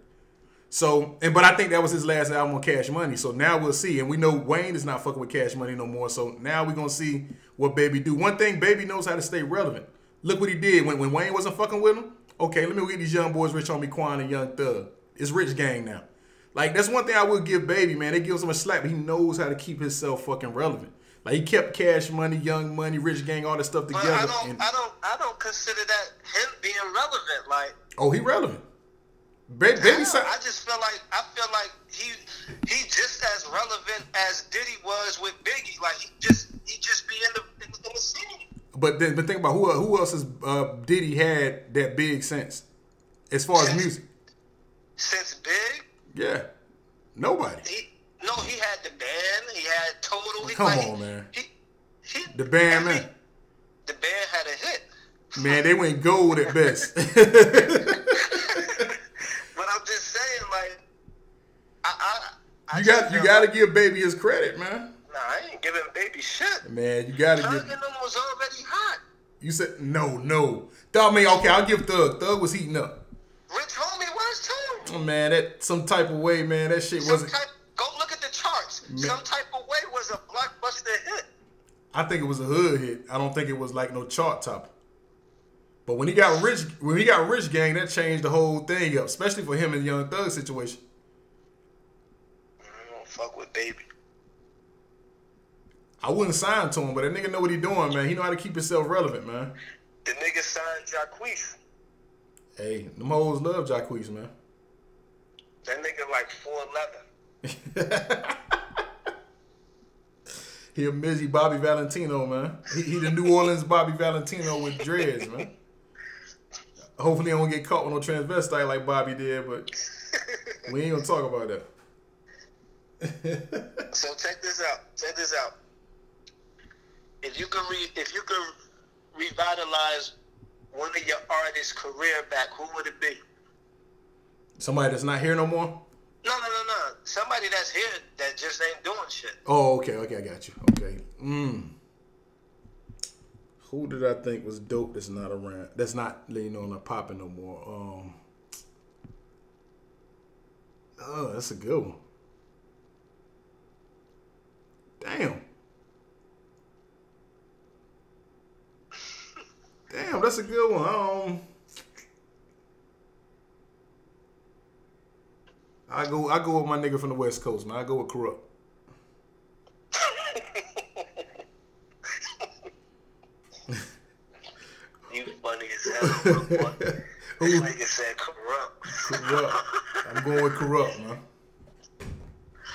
So, and but I think that was his last album on Cash Money. So now we'll see, and we know Wayne is not fucking with Cash Money no more. So now we're gonna see what Baby do. One thing, Baby knows how to stay relevant. Look what he did when when Wayne wasn't fucking with him. Okay, let me get these young boys, Rich Homie Quan and Young Thug. It's Rich Gang now. Like that's one thing I will give Baby, man. They give him a slap. But he knows how to keep himself fucking relevant. Like he kept Cash Money, Young Money, Rich Gang, all that stuff But together. I don't. and- I don't. I don't consider that him being relevant. Like. oh, he relevant. Ba- Baby, I, si- I just feel like I feel like he he just as relevant as Diddy was with Biggie. Like he just he just be in the in, in the scene. But then, but think about who who else has uh, Diddy had that big sense as far as music. Since Big, Yeah, nobody. he no, he had the band. He had Total. He, Come like, on, man. He, he, The band, every- man. The band had a hit. Man, they went gold at best. But I'm just saying, like, I, I, I you got you got to give Baby his credit, man. Nah, I ain't giving baby shit. Man, you got to Thug give. and them was already hot. You said no, no. Thug, I mean, okay, I'll give Thug. Thug was heating up. Rich Homie was too. Oh, man, that some type of way, man. That shit Some wasn't. type, go look at the charts. Man. Some type of way was a blockbuster hit. I think it was a hood hit. I don't think it was like no chart topper. But when he got rich, when he got rich gang, that changed the whole thing up, especially for him and Young Thug situation. I don't fuck with baby. I wouldn't sign to him, but that nigga know what he doing, man. He know how to keep himself relevant, man. The nigga signed Jacquees. Hey, them hoes love Jacquees, man. That nigga like 4'11. He a Mizzy Bobby Valentino, man. He, he the New Orleans Bobby Valentino with dreads, man. Hopefully, I don't get caught with no transvestite like Bobby did, but we ain't gonna talk about that. So check this out. Check this out. If you could re- if you could revitalize one of your artists' career back, who would it be? Somebody that's not here no more. No, no, no, no. Somebody that's here that just ain't doing shit. Oh, okay, okay, I got you. Okay. Mm. Who did I think was dope that's not around? That's not, you know, not popping no more. Um. Oh, that's a good one. Damn. Damn, that's a good one. Um. I go, I go with my nigga from the West Coast, man. I go with Kurupt. You funny as hell, boy. Who? Nigga said Kurupt. Kurupt. I'm going with Kurupt, man.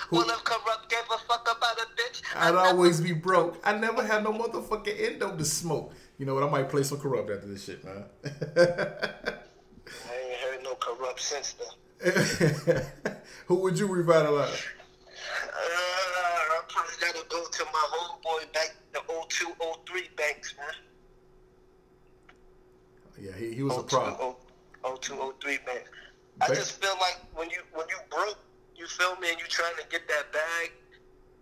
Well, if Kurupt gave a fuck about a bitch, I'd always be broke. I never had no motherfucking endo to smoke. You know what? I might play some Kurupt after this shit, man. I ain't heard no Kurupt since then. Who would you revitalize? Uh, I probably gotta go to my homeboy back the 02, 03 banks, man. Yeah, he, he was a 02, problem. 02, 03 banks. I just feel like when you when you broke, you feel me, and you trying to get that bag,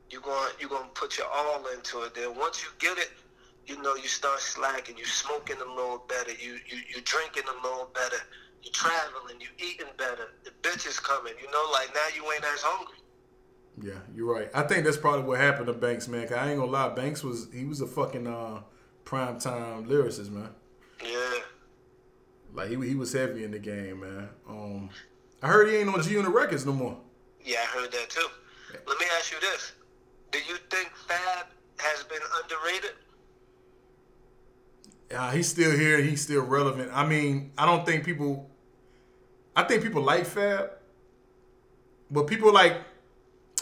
you going you gonna put your all into it. Then once you get it, you know you start slacking. You smoking a little better. You you you drinking a little better. You traveling. You eating better. The bitch is coming. You know, like now you ain't as hungry. Yeah, you're right. I think that's probably what happened to Banks, man. 'cause I ain't gonna lie, Banks was he was a fucking uh, prime time lyricist, man. Yeah. Like he he was heavy in the game, man. Um, I heard he ain't on G Unit Records no more. Yeah, I heard that too. Let me ask you this: Do you think Fab has been underrated? Uh, he's still here. He's still relevant. I mean, I don't think people. I think people like Fab, but people like.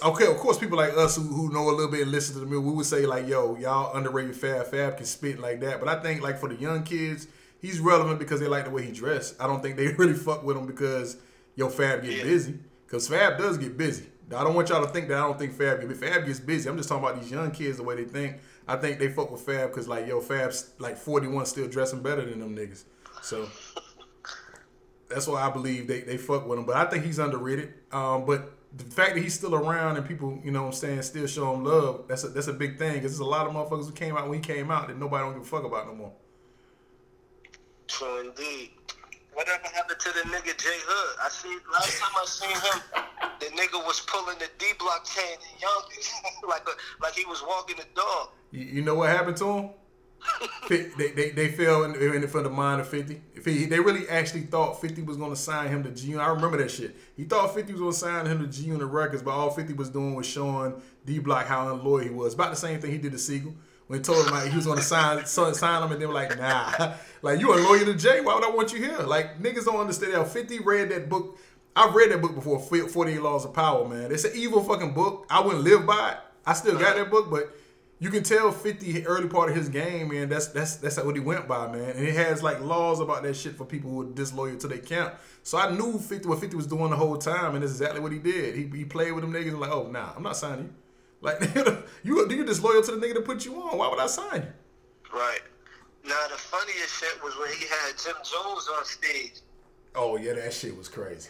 Okay, of course, people like us who, who know a little bit and listen to the music, we would say like, "Yo, y'all underrated Fab. Fab can spit like that." But I think like for the young kids, he's relevant because they like the way he dressed. I don't think they really fuck with him because yo Fab get Yeah. busy. Because Fab does get busy. I don't want y'all to think that I don't think Fab get Fab gets busy. I'm just talking about these young kids the way they think. I think they fuck with Fab because like yo Fab's like 41 still dressing better than them niggas. So that's why I believe they, they fuck with him. But I think he's underrated. Um, but the fact that he's still around and people, you know what I'm saying, still show him love, that's a, that's a big thing. Because there's a lot of motherfuckers who came out when he came out that nobody don't give a fuck about no more. True indeed. Whatever happened to the nigga J Hood? I see last time I seen him, the nigga was pulling the D block chain in Yonkers like a, like he was walking the dog. You, you know what happened to him? They, they, they fell in, in for the mind of 50. If he, they really actually thought 50 was going to sign him to G Unit. I remember that shit. He thought 50 was going to sign him to G Unit Records, but all 50 was doing was showing D Block how unloyal he was. About the same thing he did to Sigel. When he told him like, he was to sign, sign him, and they were like, nah. like, you unloyal to Jay. Why would I want you here? Like, niggas don't understand that. 50 read that book. I've read that book before, 48 Laws of Power, man. It's an evil fucking book. I wouldn't live by it. I still got that book, but you can tell 50 early part of his game, man. That's that's that's what he went by, man. And it has like laws about that shit for people who are disloyal to their camp. So I knew 50 what 50 was doing the whole time, and that's exactly what he did. He, he played with them niggas like, oh nah, I'm not signing you. Like you you disloyal to the nigga that put you on. Why would I sign you? Right. Now the funniest shit was when he had Jim Jones on stage. Oh yeah, that shit was crazy.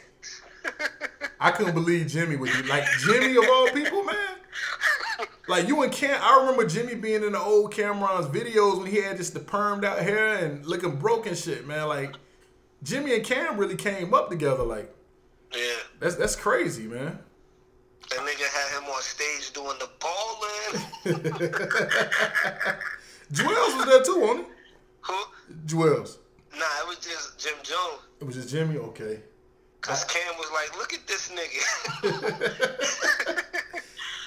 I couldn't believe Jimmy would do like Jimmy of all people, man. Like you and Cam, I remember Jimmy being in the old Cam'ron's videos when he had just the permed out hair and looking broken shit, man. Like Jimmy and Cam really came up together. Like Yeah. that's that's crazy, man. That nigga had him on stage doing the balling. Juelz was there too, wasn't Who? he? Juelz. Nah, it was just Jim Jones. It was just Jimmy. Okay. Cause Cam was like, look at this nigga.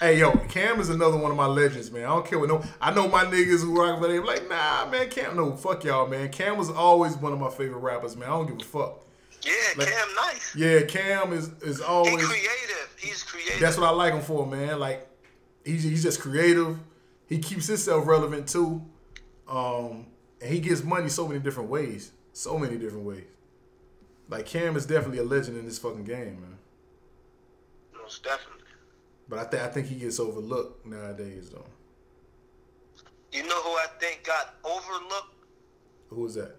Hey yo, Cam is another one of my legends, man. I don't care what no. I know my niggas who rock, but they like, nah, man. Cam, no, fuck y'all, man. Cam was always one of my favorite rappers, man. I don't give a fuck. Yeah, Like- Cam nice. Yeah, Cam is is He always. creative. He's creative. That's what I like him for, man. Like he's he's just creative. He keeps himself relevant too. Um, and he gets money so many different ways. So many different ways. Like Cam is definitely a legend in this fucking game, man. Most definitely. But I think I think he gets overlooked nowadays, though. You know who I think got overlooked? Who is that?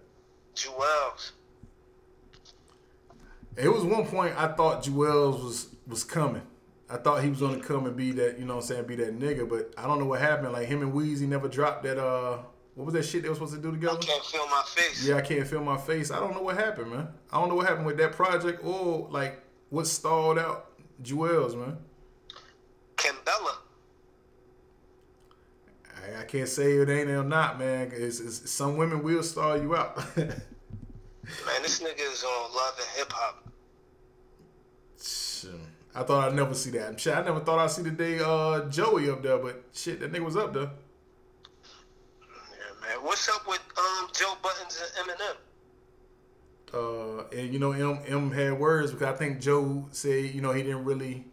Juelz. It was one point I thought Juelz was was coming. I thought he was gonna come and be that, you know what I'm saying, be that nigga, but I don't know what happened. Like him and Weezy never dropped that uh what was that shit they were supposed to do together? I can't feel my face. Yeah, I can't feel my face. I don't know what happened, man. I don't know what happened with that project or like what stalled out Juelz, man. Kimbella. I, I can't say it ain't or not, man. It's, it's, some women will stall you out. Man, this nigga is on love and hip hop. I thought I'd never see that. Shit, I never thought I'd see the day uh, Joey up there, but shit, that nigga was up there. Yeah, man. What's up with um Joe Budden and Eminem? Uh, and you know, M M had words because I think Joe said, you know, he didn't really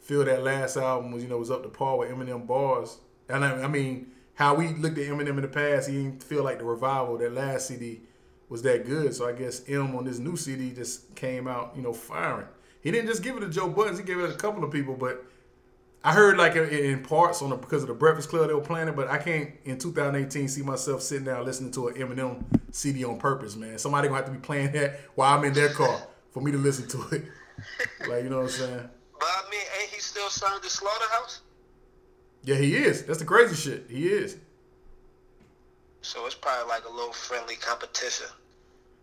feel that last album was, you know, was up to par with Eminem bars. And I, I mean, how we looked at Eminem in the past, he didn't feel like the revival that last CD was that good. So I guess M on this new CD just came out, you know, firing. He didn't just give it to Joe Budden; he gave it to a couple of people. But I heard like in, parts on the, because of the Breakfast Club they were playing it. But I can't in 2018 see myself sitting down listening to an Eminem CD on purpose, man. Somebody gonna have to be playing that while I'm in their car for me to listen to it. like you know what I'm saying? But I mean, ain't he still signed to Slaughterhouse? Yeah, he is. That's the crazy shit. He is. So it's probably like a little friendly competition.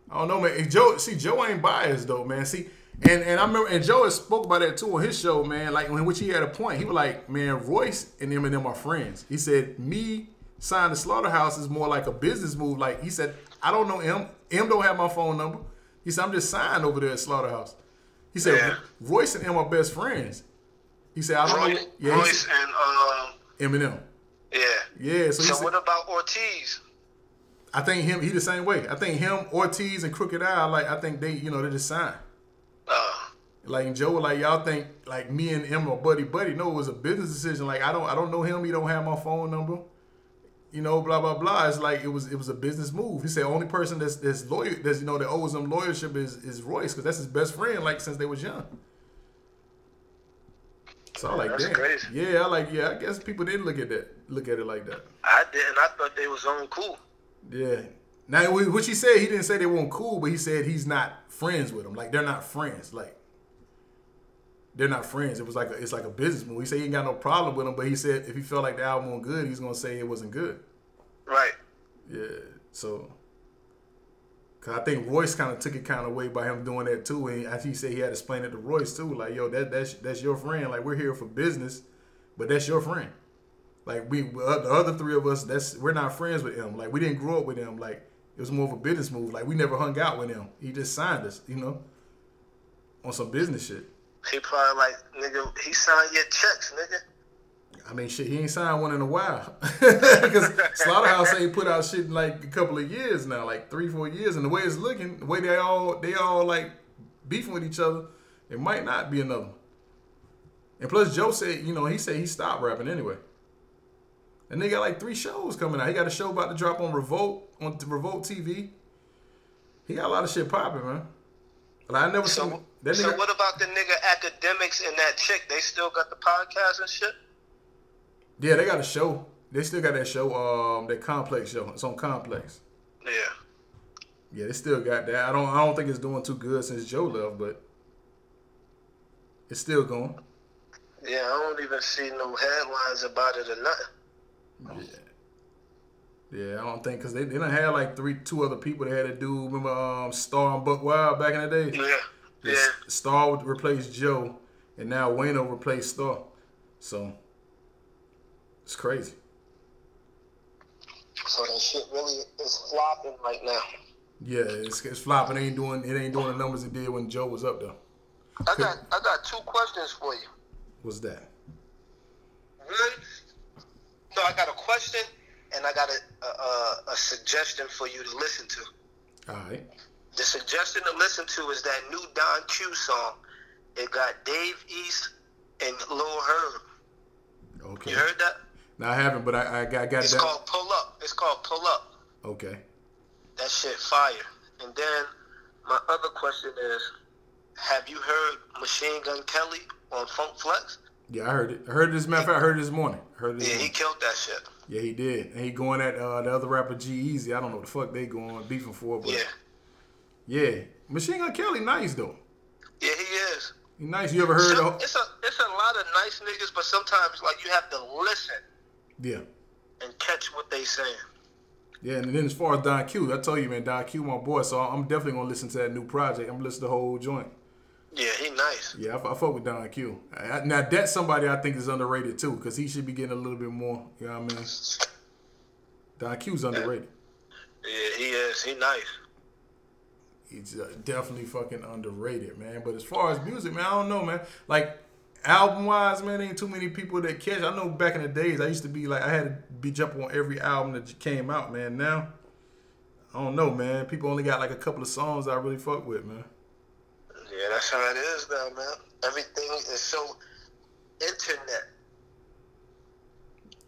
I don't know, man. Joe, see, Joe ain't biased though, man. See, and and I remember, and Joe has spoke about that too on his show, man. Like in which he had a point. He was like, man, Royce and Eminem are friends. He said, me signing the Slaughterhouse is more like a business move. Like he said, I don't know M. M don't have my phone number. He said, I'm just signed over there at Slaughterhouse. He said, Yeah. Royce and M are best friends. He said, I don't know. Yeah, Royce said- and um, Eminem. yeah. Yeah, so, So said, what about Ortiz? I think him. He the same way. I think him, Ortiz, and Crooked I. Like I think they, you know, they're just signed. Like Joe, like y'all think like me and him are buddy buddy. No, it was a business decision. Like I don't, I don't know him. He don't have my phone number. You know, blah blah blah. It's like it was, it was a business move. He said only person that's that's lawyer, that's you know that owes him lawyership is is Royce because that's his best friend. Like since they was young. So I like crazy. Yeah, I like yeah. I guess people didn't look at that, look at it like that. I didn't. I thought they was on cool. Yeah. Now, what he said, he didn't say they weren't cool, but he said he's not friends with them. Like they're not friends. Like they're not friends. It was like a, it's like a business move. He said he ain't got no problem with them, but he said if he felt like the album wasn't good, he's gonna say it wasn't good. Right. Yeah. So, cause I think Royce kind of took it kind of away by him doing that too, and as he said he had to explain it to Royce too. Like, yo, that that's that's your friend. Like we're here for business, but that's your friend. Like we, the other three of us, that's we're not friends with him. Like we didn't grow up with him. Like it was more of a business move. Like we never hung out with him. He just signed us, you know, on some business shit. He probably like nigga. He signed your checks, nigga. I mean, shit, he ain't signed one in a while because Slaughterhouse ain't put out shit in like a couple of years now, like three, four years. And the way it's looking, the way they all they all like beefing with each other, it might not be another. one. And plus, Joe said, you know, he said he stopped rapping anyway. And they got like three shows coming out. He got a show about to drop on Revolt on the Revolt TV. He got a lot of shit popping, man. Like, I never seen So, that so nigga. what about the nigga Akademiks and that chick? They still got the podcast and shit. Yeah, they got a show. They still got that show, um, that Complex show. It's on Complex. Yeah. Yeah, they still got that. I don't I don't think it's doing too good since Joe left, but it's still going. Yeah, I don't even see no headlines about it or nothing. Yeah, Yeah, I don't think because they, they done had like three two other people they had to do. Remember um, Star and Buck Wild back in the day? Yeah. Yeah. Star would replace Joe, and now Wayno replaced Star. So it's crazy. So that shit really is flopping right now. Yeah, it's, it's flopping. It ain't doing it ain't doing the numbers it did when Joe was up there. I got I got two questions for you. What's that? Really? No, I got a question and I got a, a, a suggestion for you to listen to. All right. The suggestion to listen to is that new Don Q song. It got Dave East and Lil Herb. Okay. You heard that? No, I haven't, but I, I got, got It's that. called Pull Up. It's called Pull Up. Okay. That shit fire. And then my other question is, have you heard Machine Gun Kelly on Funk Flex? Yeah, I heard it. I heard it. As a matter of fact, I heard it this morning. I heard it Yeah, he killed that shit. Yeah, he did. And he going at uh, the other rapper G-Eazy. I don't know what the fuck they going beefing for, but Yeah. Yeah. Machine Gun Kelly nice though. Yeah, he is. He nice. You ever heard So, of it's a it's a lot of nice niggas, but sometimes like you have to listen Yeah. and catch what they saying. Yeah, and then as far as Don Q, I told you, man, Don Q, my boy, so I'm definitely gonna listen to that new project. I'm gonna listen to the whole joint. Yeah, he nice. Yeah, I, I fuck with Don Q. I, now that's somebody I think is underrated too, because he should be getting a little bit more. You know what I mean? Don Q's underrated. Yeah, he is. He nice. He's uh, definitely fucking underrated, man. But as far as music, man, I don't know, man. Like album wise, man, ain't too many people that catch. I know back in the days, I used to be like, I had to be jumping on every album that came out, man. Now, I don't know, man. People only got like a couple of songs I really fuck with, man. Yeah, that's how it is now, man. Everything is so internet.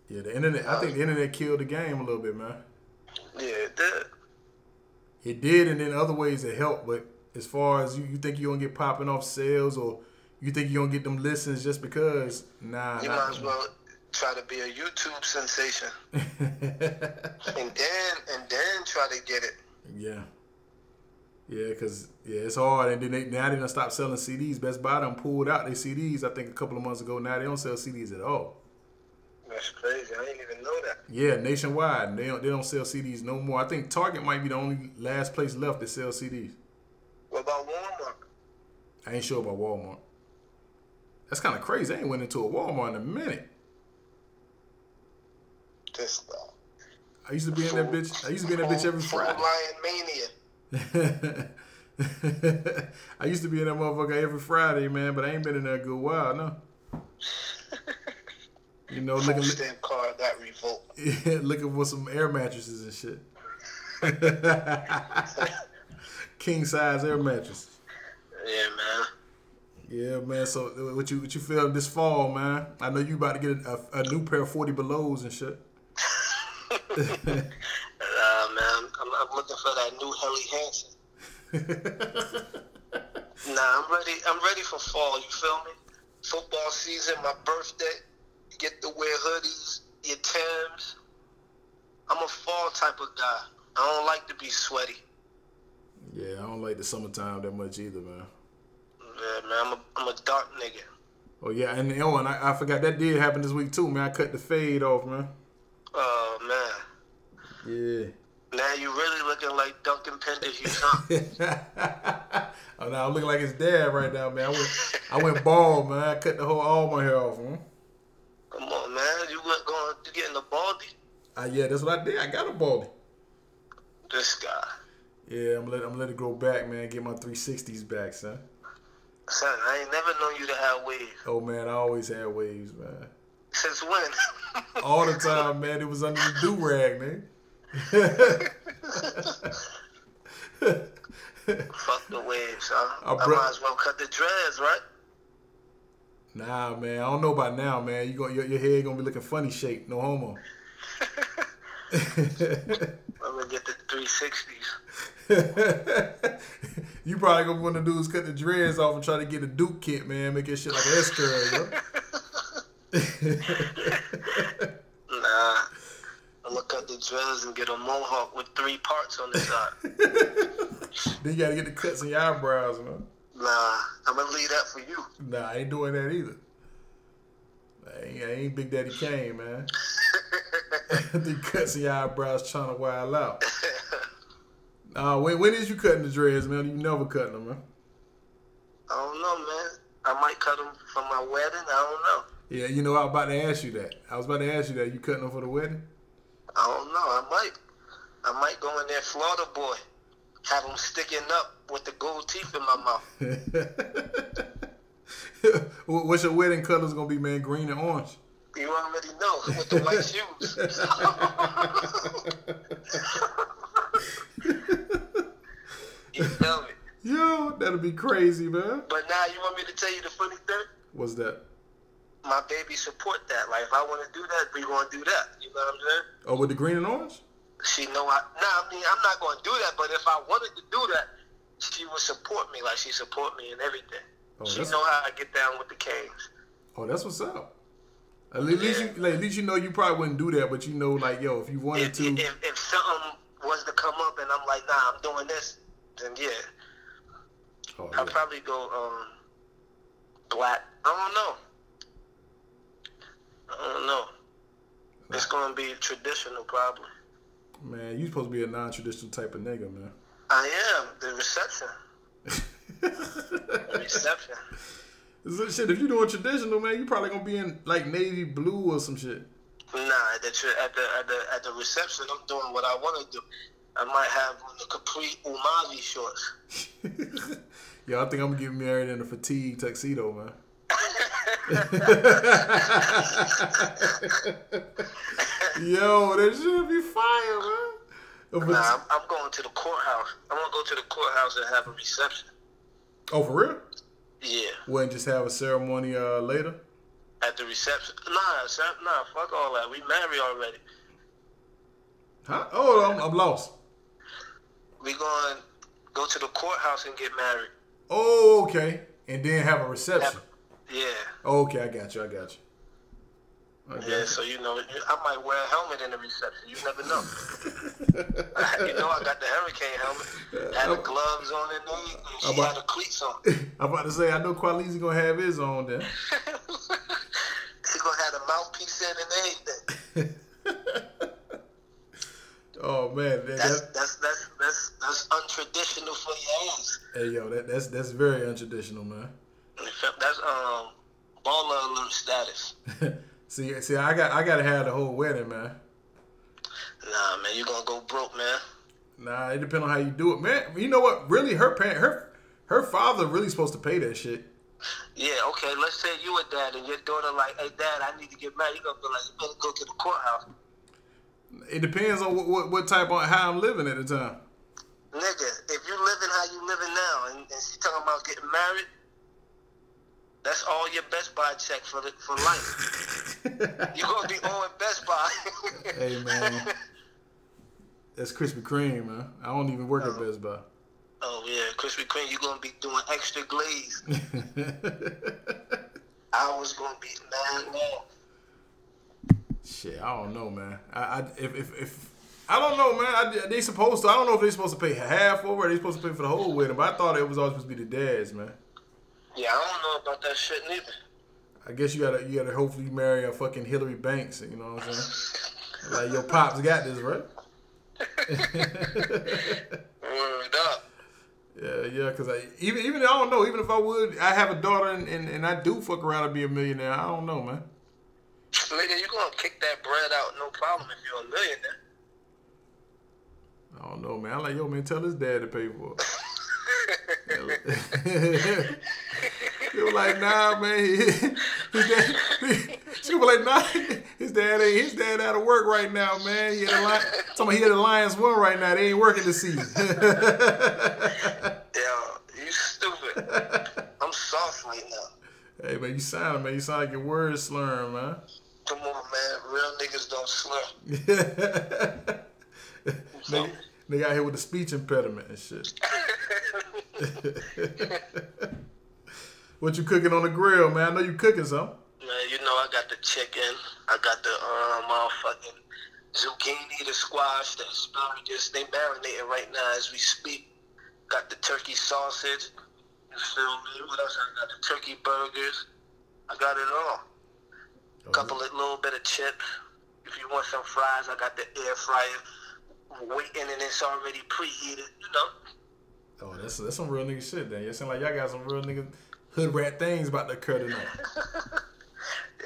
Yeah, the internet. I think the internet killed the game a little bit, man. Yeah, it did. It did, and then other ways it helped. But as far as you, you think you're gonna get popping off sales, or you think you're gonna get them listens just because? Nah, You might as well try to be a YouTube sensation, and then and then try to get it. yeah, yeah, cause yeah, it's hard. And then they, now they done stop selling CDs. Best Buy done pulled out their CDs. I think a couple of months ago. Now they don't sell CDs at all. That's crazy. I didn't even know that. Yeah, nationwide, they don't they don't sell CDs no more. I think Target might be the only last place left that sells CDs. What about Walmart? I ain't sure about Walmart. That's kind of crazy. I ain't went into a Walmart in a minute. This uh, I used to be in that bitch. I used to be in that bitch every Friday. Lion Mania. I used to be in that motherfucker every Friday, man, but I ain't been in there a good while, no. You know, Full looking stamp card got revoked. looking for some air mattresses and shit. King size air mattress. Yeah, man. Yeah, man. So what you what you feel this fall, man? I know you about to get a, a new pair of forty belows and shit. Uh, man, I'm, I'm looking for that new Helly Hansen. Nah, I'm ready. I'm ready for fall. You feel me? Football season, my birthday. Get to wear hoodies, your Timbs. I'm a fall type of guy. I don't like to be sweaty. Yeah, I don't like the summertime that much either, man. Yeah, man, I'm a, I'm a dark nigga. Oh yeah, and oh, and I, I forgot that did happen this week too, man. I cut the fade off, man. Oh man, Yeah. now you really looking like Duncan Penderhughes, huh? oh, now I'm looking like his dad right now, man. I went, I went bald, man. I cut the whole all my hair off, man. Come on, man, you went going to get in the baldy. Uh, yeah, that's what I did. I got a baldy. This guy, Yeah, I'm gonna let I'm let it grow back, man. Get my 360s back, son. son, I ain't never known you to have waves. Oh man, I always had waves, man. Since when? All the time, man. It was under the do rag, man. Fuck the waves, huh? Uh, I bro- might as well cut the dreads, right? Nah, man. I don't know about now, man. You go, your, your head gonna be looking funny shaped. No homo. I'm gonna get the 360s. you probably gonna want to do is cut the dreads off and try to get a Duke kit, man. Make that shit like an S curl. Nah. I'm gonna cut the dreads and get a mohawk with three parts on the side. then you gotta get the cuts in your eyebrows, man. Nah, I'm gonna leave that for you. Nah, I ain't doing that either. I ain't, I ain't Big Daddy Kane, man. the your eyebrows trying to wild out. Uh, when, when is you cutting the dreads, man? You never cutting them, man. I don't know, man. I might cut them for my wedding. I don't know. Yeah, you know, I was about to ask you that. I was about to ask you that. You cutting them for the wedding? I don't know. I might. I might go in there, Florida boy. Have them sticking up with the gold teeth in my mouth. What's your wedding colors gonna be, man? Green and orange. You already know with the white shoes. you feel me? Yo, that'll be crazy, man. But now you want me to tell you the funny thing? What's that? My baby support that. Like if I want to do that, we gonna do that. You know what I'm saying? Oh, with the green and orange? She know I. Nah, I mean I'm not gonna do that. But if I wanted to do that, she would support me. Like she support me in everything. Oh, she know how I get down with the canes. Oh, that's what's up. At least, you, like, at least you know you probably wouldn't do that, but you know, like, yo, if you wanted If, to, if, if something was to come up and I'm like, nah, I'm doing this, then yeah, oh, I'll yeah. probably go um black. I don't know. I don't know. It's gonna be traditional, probably. Man, you supposed to be a non-traditional type of nigga, man. I am the reception. The reception. So, shit, if you doing traditional, man, you probably gonna be in like navy blue or some shit. Nah, at the, at the at the at the reception, I'm doing what I want to do. I might have on the capri umami shorts. Yo, I think I'm gonna get married in a fatigue tuxedo, man. Yo, that should be fire, man. Nah, I'm, I'm going to the courthouse. I'm gonna go to the courthouse and have a reception. Oh, for real? Yeah, Wouldn't just have a ceremony uh, later? at the reception. Nah, nah, fuck all that. We married already. Huh? Oh, I'm, I'm lost. We going go to the courthouse and get married. Oh, okay. And then have a reception. Yeah. Okay, I got you. I got you. Got Yeah, so you know, I might wear a helmet in the reception. You never know. you know, I got the hurricane helmet, had the gloves on and everything. She about- had the cleats on. I'm about to say, I know Qualizy gonna have his on then. She gonna have the mouthpiece in and everything. Oh man, that, That's that, that's that's that's that's untraditional for your ass. hey yo, that, that's that's very untraditional, man. That's um baller alert status. see, see, I got I gotta have the whole wedding, man. Nah, man, you gonna go broke, man. Nah, it depends on how you do it, man. You know what? Really, her parent, her her father really supposed to pay that shit. Yeah, okay. Let's say you a dad and your daughter like, hey, dad, I need to get married. You gonna be like, you better go to the courthouse, It depends on what what, what type of how I'm living at the time. nigga. If you living how you living now, and, and she talking about getting married, that's all your Best Buy check for the, for life. You're gonna be owing Best Buy. Hey man, that's Krispy Kreme, man. I don't even work at oh. Best Buy. oh yeah, Krispy Kreme, You're gonna be doing extra glaze. I was gonna be nine more. Shit, I don't know, man. I, I if, if if I don't know, man. I, they supposed to. I don't know if they supposed to pay half over. or they supposed to pay for the whole wedding. But I thought it was always supposed to be the dads, man. Yeah, I don't know about that shit neither. I guess you gotta you gotta hopefully marry a fucking Hilary Banks. You know what I'm saying? Like your pops got this, right? Word up. Yeah, yeah. Cause I even even I don't know. Even if I would, I have a daughter and, and, and I do fuck around and be a millionaire. I don't know, man. Nigga, you gonna kick that bread out no problem if you're a millionaire. I don't know, man. I'm like, yo, man, tell his dad to pay for it. They were like, nah, man. His dad, she was like, nah, his dad ain't his dad out of work right now, man. He had a lion, somebody he had the Lions one right now. They ain't working this season. Yo, you stupid. I'm soft right now. hey, man, you sound, man. You sound like your words slurring, man. Come on, man. Real niggas don't slur. nigga out here with a speech impediment and shit. what you cooking on the grill, man? I know you cooking something. Man, you know I got the chicken. I got the um, motherfucking zucchini, the squash, the asparagus. They marinating right now as we speak. Got the turkey sausage. You feel me? What else? I got the turkey burgers. I got it all. Oh, couple of little bit of chips. If you want some fries, I got the air fryer waiting and it's already preheated. You know. Oh, that's that's some real nigga shit. Then you sound like y'all got some real nigga hood rat things about to occur tonight.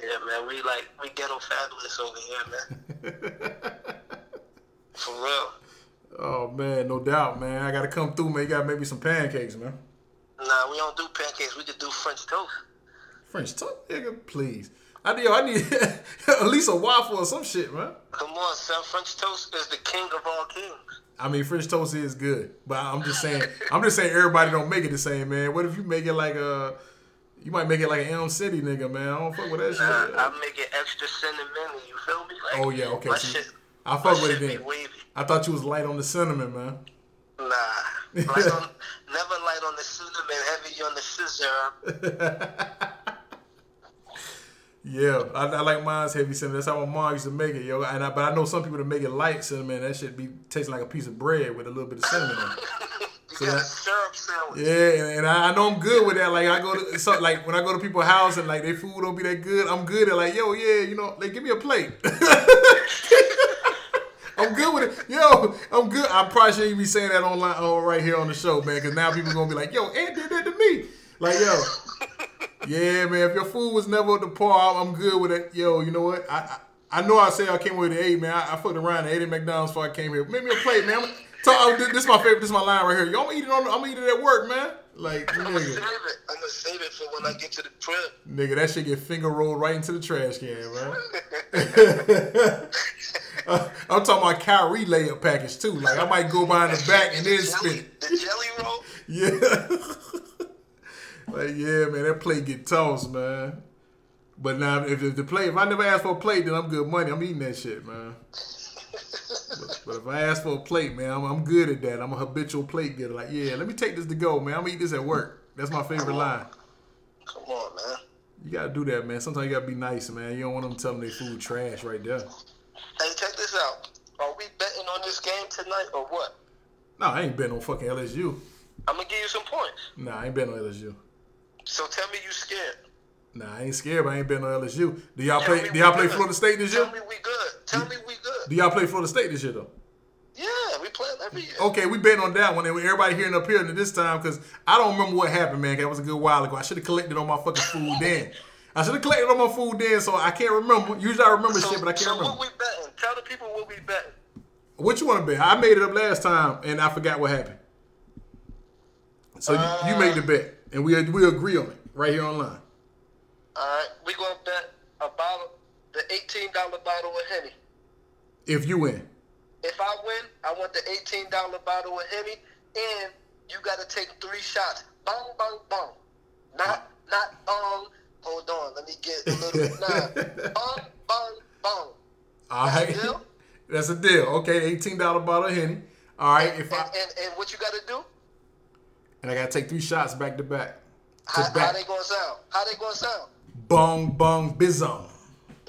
Yeah, man. We like we ghetto fabulous over here, man. For real. oh man, no doubt, man. I gotta come through, man. You gotta make me some pancakes, man. Nah, we don't do pancakes. We could do French toast. French toast, nigga, please. I need, I need at least a waffle or some shit, man. Come on, son. French toast is the king of all kings. I mean, French toast is good, but I'm just saying, I'm just saying, everybody don't make it the same, man. What if you make it like a, you might make it like an Elm City nigga, man. I don't fuck with that shit. I make it extra cinnamon. You feel me? Like, Oh, yeah, okay, My see, shit, I fuck with it be then. wavy. I thought you was light on the cinnamon, man. Nah, light on, never light on the cinnamon, heavy on the scissor. Yeah, I, I like mine's heavy cinnamon. That's how my mom used to make it, yo. And I, but I know some people that make it light cinnamon. That should be tasting like a piece of bread with a little bit of cinnamon in it. So that- syrup sandwich. Yeah, and, and I, I know I'm good with that. Like I go to so like when I go to people's house and like their food don't be that good, I'm good at like, yo, yeah, you know, like give me a plate. I'm good with it. Yo, I'm good. I probably shouldn't even be saying that online oh, right here on the show, man, because now people gonna be like, yo, Ed did that to me. Like, yo, yeah, man. If your food was never at the par, I'm good with it. Yo, you know what? I I, I know I say I came with the eight, man. I, I fucked around and ate at McDonald's before I came here. Make me a plate, man. So, oh, this, this is my favorite. This is my line right here. Yo, I'm gonna eat it on. I'm gonna eat it at work, man. Like, I'm gonna save it. I'm gonna save it for when I get to the crib. nigga, that shit get finger rolled right into the trash can, man. Uh, I'm talking about Kyrie layup package too. Like, I might go behind the back and then the spit jelly, the jelly roll. Yeah. Like, yeah, man, that plate get tossed, man. But now, if, if the plate, if I never ask for a plate, then I'm good money. I'm eating that shit, man. But if I ask for a plate, man, I'm, I'm good at that. I'm a habitual plate getter. Like, yeah, let me take this to go, man. I'm gonna eat this at work. That's my favorite line. Come on, man. You gotta do that, man. Sometimes you gotta be nice, man. You don't want them telling their food trash right there. Hey, check this out. Are we betting on this game tonight or what? No, I ain't betting on fucking LSU. I'm gonna give you some points. Nah, I ain't betting on LSU. So tell me you scared. Nah, I ain't scared, but I ain't betting on LSU. Do y'all Tell play? Do y'all play good. Florida State this year? Tell me we good. Tell me we good. Do y'all play Florida State this year though? Yeah, we play every year. Okay, we betting on that one, and everybody hearing up here this time because I don't remember what happened, man. That was a good while ago. I should have collected on my fucking food then. I should have collected on my food then, so I can't remember. Usually I remember So, shit, but I can't so remember. what we betting? Tell the people what we betting. What you want to bet? I made it up last time, and I forgot what happened. So you, you made the uh, bet, and we we agree on it right here online. All right, we gonna bet a bottle, the eighteen dollar bottle of Henny. If you win, If I win, I want the eighteen dollar bottle of Henny, and you gotta take three shots. Bong, bong, bong. Not, not um. Hold on, let me get a little. nah, bong, bong, bong. all That's a deal? that's a deal. Okay, eighteen dollar bottle of henny. All right, if And, I and and what you gotta do? And I gotta take three shots back to back. How, To how back. they gonna sound? How they gonna sound? Bong bong bizon.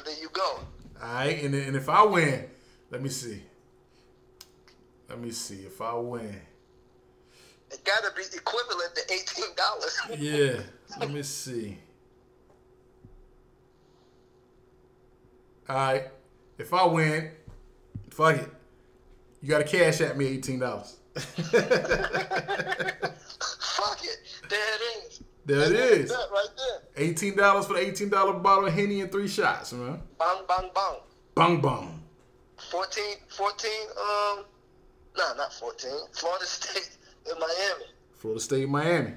There you go. All right, and, and if I win, let me see. Let me see if I win. It gotta be equivalent to eighteen dollars. Yeah, let me see. All right, if I win, fuck it. You gotta cash at me eighteen dollars. Fuck it. There it is. There it is. Right there. Eighteen dollars for the eighteen dollar bottle of henny and three shots, man. Bang, bang, bang. Bong bong. 14, 14, um, nah, not 14. Florida State in Miami. Florida State, Miami.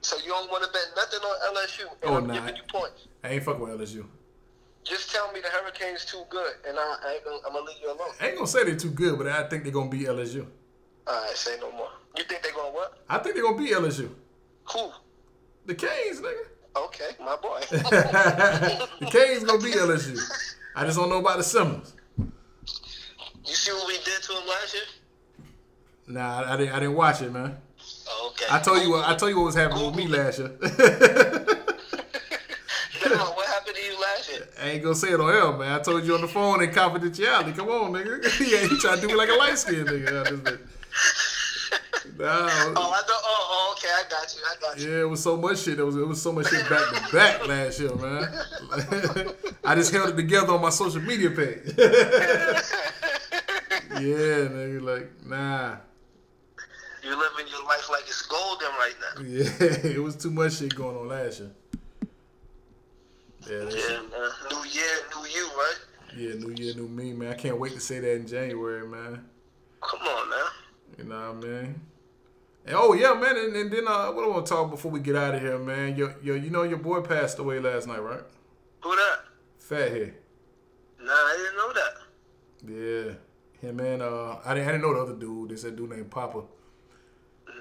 So you don't want to bet nothing on LSU, and Oh, I'm nah. giving you points. I ain't fucking with LSU. Just tell me the Hurricanes too good, and I, I ain't gonna, I'm gonna leave you alone. I ain't gonna say they're too good, but I think they're gonna be LSU. All right, say no more. You think they're gonna what? I think they're gonna beat LSU. Who? The Canes, nigga. Okay, my boy. the Canes gonna beat LSU. I just don't know about the Seminoles. you see what we did to him last year? Nah, I, I didn't. I didn't watch it, man. Oh, okay. I told you. What, I told you what was happening with me last year. On, what happened to you last year? I ain't gonna say it on air, man. I told you on the phone in confidentiality. Come on, nigga. yeah, he trying to do me like a light skinned nigga. Oh, I thought. Oh, oh, okay, I got you. I got you. yeah, it was so much shit. It was it was so much shit back to back last year, man. I just held it together on my social media page. yeah, nigga, like nah. You're living your life like it's golden right now. Yeah, it was too much shit going on last year. Yeah, Yeah, man. New year, new you, right? yeah, new year, new me, man. I can't wait to say that in January, man. Come on, man. You know what I mean? And, oh yeah, man. And, and then uh, what I want to talk before we get out of here, man. Your, your, you know, your boy passed away last night, right? Who that? Fathead. Nah, I didn't know that. Yeah, him man. Uh, I didn't, I didn't know the other dude. They said dude named Papa.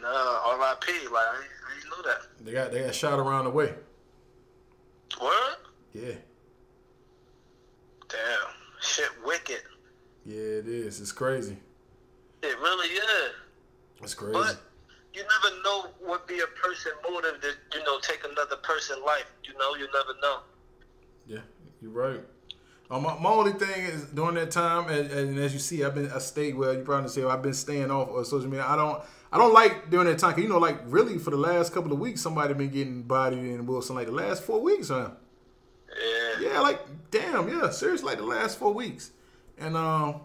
Nah, R.I.P. Like I, ain't- I didn't know that. They got they got shot around the way. What? Yeah, Damn, shit, wicked. yeah, it is. It's crazy. It really is. It's crazy. But you never know what be a person motive to you know take another person's life. You know, you never know. Yeah, you're right. Um, my, my only thing is during that time, and, and as you see, I've been I stayed well. You probably say I've been staying off of social media. I don't I don't like during that time. 'cause you know, like really for the last couple of weeks, somebody been getting bodied in Wilson. Like the last four weeks, huh? Yeah. Yeah, like damn, yeah, seriously, like the last four weeks. And um,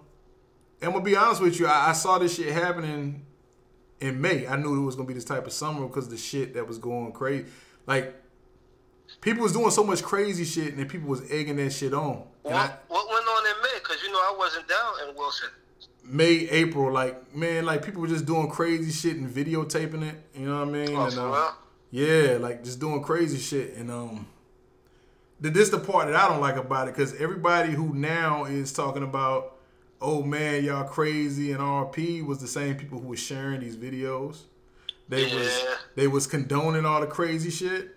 and I'm gonna be honest with you, I, I saw this shit happening in May. I knew it was gonna be this type of summer because the shit that was going crazy. Like people was doing so much crazy shit, and then people was egging that shit on. And I, What, what went on in May? Because you know I wasn't down in Wilson. May, April, like man, like people were just doing crazy shit and videotaping it. You know what I mean? Oh, and, uh, yeah, like just doing crazy shit. And um, th- this the part that I don't like about it because everybody who now is talking about, oh man, y'all crazy and RP was the same people who was sharing these videos. They was they was condoning all the crazy shit.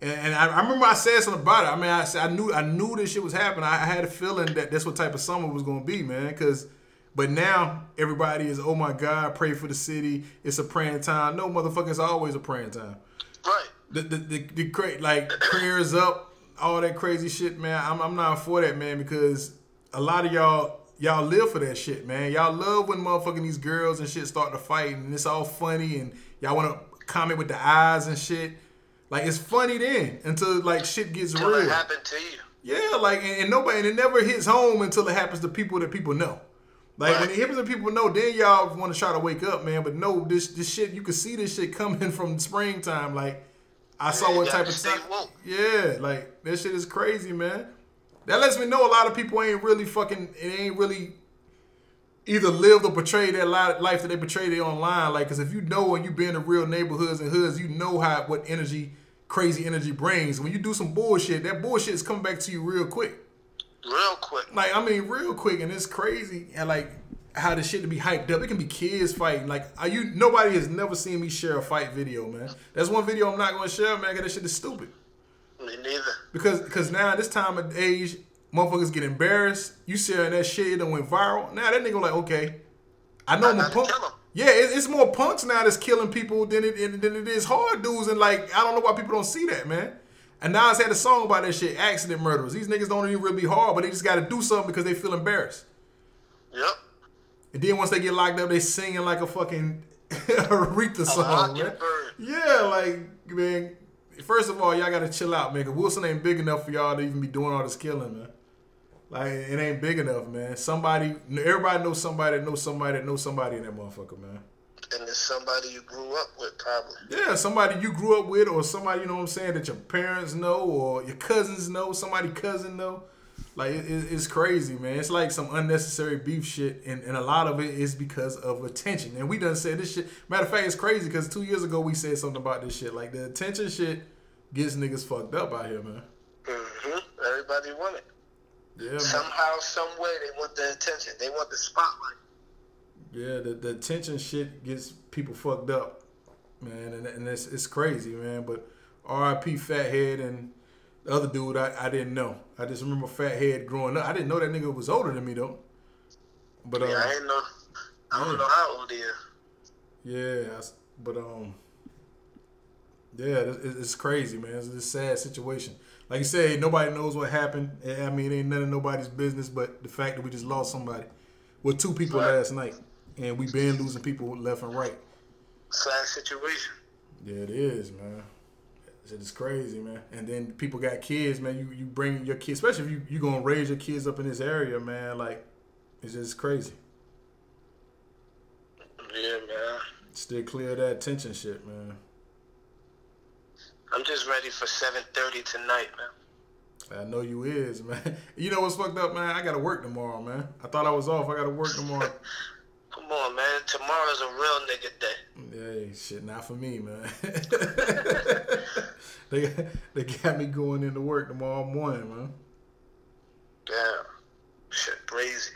And, and I, I remember I said something about it. I mean, I I knew I knew this shit was happening. I, I had a feeling that that's what type of summer was gonna be, man. Because But now everybody is, oh my God, pray for the city. It's a praying time. No, motherfucker, it's always a praying time. Right. The the the, the great like prayers up, all that crazy shit, man. I'm I'm not for that, man, because a lot of y'all y'all live for that shit, man. Y'all love when motherfucking these girls and shit start to fight and it's all funny and y'all want to comment with the eyes and shit. Like it's funny then until like shit gets Till real. it happened to you. Yeah, like and, and nobody and it never hits home until it happens to people that people know. Like when it happens to people know, then y'all want to try to wake up, man. But no, this this shit you can see this shit coming from springtime. Like I saw what type of stuff. Yeah, like that shit is crazy, man. That lets me know a lot of people ain't really fucking. It ain't really either lived or portrayed that life that they portray it online. Like, cause if you know and you been in real neighborhoods and hoods, you know how what energy, crazy energy brings. When you do some bullshit, that bullshit is coming back to you real quick. Real quick. Like, I mean, real quick, and it's crazy. And like how the shit to be hyped up. It can be kids fighting. Like, are you? Nobody has never seen me share a fight video, man. That's one video I'm not gonna share, man. Cause that shit is stupid. Me neither. Because because now this time of age, motherfuckers get embarrassed. You sharing that shit, it done went viral. Now that nigga like, okay, I know I I'm a punk. Yeah, it, it's more punks now that's killing people than it than it is hard dudes. And like, I don't know why people don't see that, man. And Nas had a song about that shit, accident murderers. These niggas don't even really be hard, but they just got to do something because they feel embarrassed. Yep. And then once they get locked up, they singing like a fucking Aretha song, man. Yeah, like man. First of all, y'all gotta chill out, man. Wilson ain't big enough for y'all to even be doing all this killing, man. Like it ain't big enough, man. Somebody, everybody knows somebody that knows somebody that knows somebody in that motherfucker, man. And it's somebody you grew up with, probably. Yeah, somebody you grew up with, or somebody you know what I'm saying that your parents know, or your cousins know, somebody cousin know. Like it, it- it's crazy, man. It's like some unnecessary beef shit, and, and a lot of it is because of attention. And we done said this shit. Matter of fact, it's crazy because two years ago we said something about this shit. Like the attention shit gets niggas fucked up out here, man. hmm Everybody want it. Yeah, man. Somehow, some way, they want the attention. They want the spotlight. Yeah, the, the attention shit gets people fucked up, man, and, and it's, it's crazy, man. But R.I.P. Fathead and the other dude, I, I didn't know. I just remember Fathead growing up. I didn't know that nigga was older than me though. But uh, Yeah, I ain't know. I don't Yeah. know how old he is. yeah, I but um, yeah, it's, it's crazy, man. It's a sad situation. Like you said, nobody knows what happened. I mean, it ain't none of nobody's business. But the fact that we just lost somebody, well, two people Right. last night, and we been losing people left and right. Sad situation. Yeah, it is, man. Shit is crazy, man. And then people got kids, man. You you bring your kids, especially if you you gonna raise your kids up in this area, man. Like, it's just crazy. Yeah, man. Stay clear of that attention shit, man. I'm just ready for 7:30 tonight, man. I know you is, man. You know what's fucked up, man? I gotta work tomorrow, man. I thought I was off. I gotta work tomorrow. Come on, man. Tomorrow's a real nigga day. Hey, shit, not for me, man. they they got me going into work tomorrow morning, man. Damn. Shit, crazy.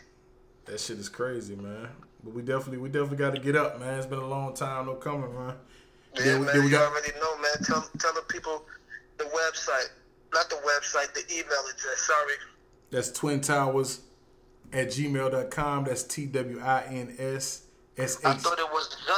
That shit is crazy, man. But we definitely we definitely got to get up, man. It's been a long time no coming, man. Yeah, we- man. then we you got- already know, man. Tell tell the people the website, not the website, the email address. Sorry. That's Twin Towers at gmail.com. That's T W I N S S I H. thought it was the.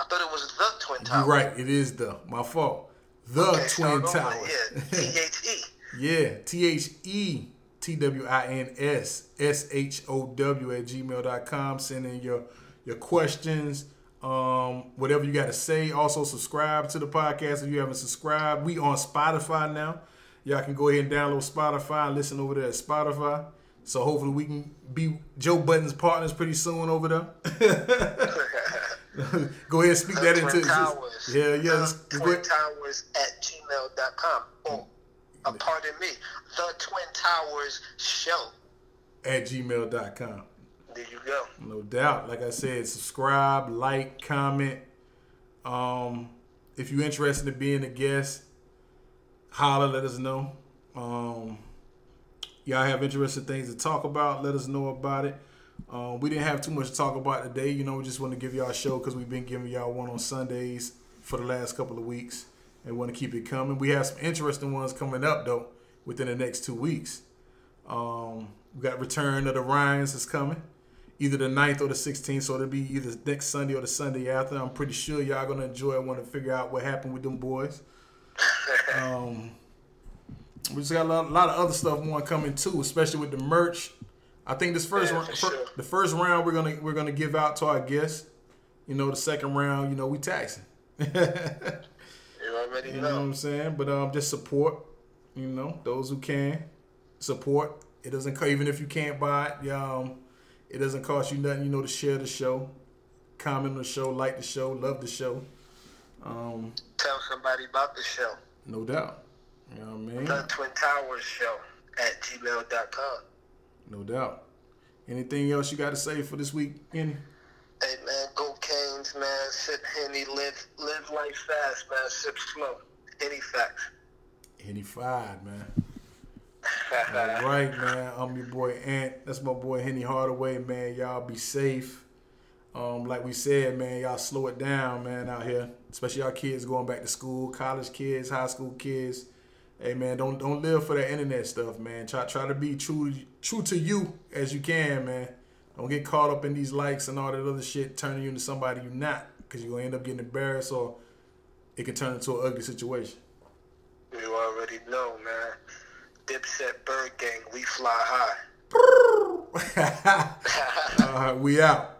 I thought it was the Twin Towers. You're right. It is the. My fault. The Okay, Twin. Towers. Yeah. T H E. Yeah, T H E T W I N S S H O W at gmail.com. Send in your your questions, um, whatever you got to say. Also, subscribe to the podcast if you haven't subscribed. We on Spotify now. Y'all can go ahead and download Spotify and listen over there at Spotify. So hopefully we can be Joe Budden's partners pretty soon over there. go ahead and speak that into Towers. Yeah, yeah. The let's- let's Twin. Towers at gmail.com. Oh, uh, pardon me. The Twin Towers Show. at gmail.com. There you go. No doubt. Like I said, subscribe, like, comment. Um, if you're interested in being a guest, holler, let us know. Um, y'all have interesting things to talk about, let us know about it. Um, we didn't have too much to talk about today. You know, we just want to give y'all a show because we've been giving y'all one on Sundays for the last couple of weeks and want to keep it coming. We have some interesting ones coming up, though, within the next two weeks. Um, we got Return of the Ryans is coming. either the 9th or the 16th. So it'll be either next Sunday or the Sunday after. I'm pretty sure y'all gonna enjoy it. Want to figure out what happened with them boys. Um, we just got a lot, lot of other stuff more coming too, especially with the merch. I think this first Yeah, round, sure. the first round we're gonna we're gonna give out to our guests. You know, the second round, you know, we taxing. you You already know what. I'm saying? But um, just support. You know, those who can support. It doesn't even if you can't buy it. Um, it doesn't cost you nothing. You know, to share the show, comment on the show, like the show, love the show. Um, Tell somebody about the show. no doubt. You know what I mean? The Twin Towers Show at gmail.com. No doubt. Anything else you got to say for this week, Kenny? Hey man, go Canes, man. Sip Henny, live live life fast, man. Sip slow. Any facts. Henny five, man. All right, man. I'm your boy Ant. That's my boy Henny Hardaway, man. Y'all be safe. Um, like we said, man, y'all slow it down, man, out here. Especially y'all kids going back to school, college kids, high school kids. Hey man, don't don't live for that internet stuff, man. Try try to be true true to you as you can, man. Don't get caught up in these likes and all that other shit turning you into somebody you're not, because you're gonna end up getting embarrassed or it can turn into an ugly situation. You already know, man. Dipset Bird Gang, we fly high. We out.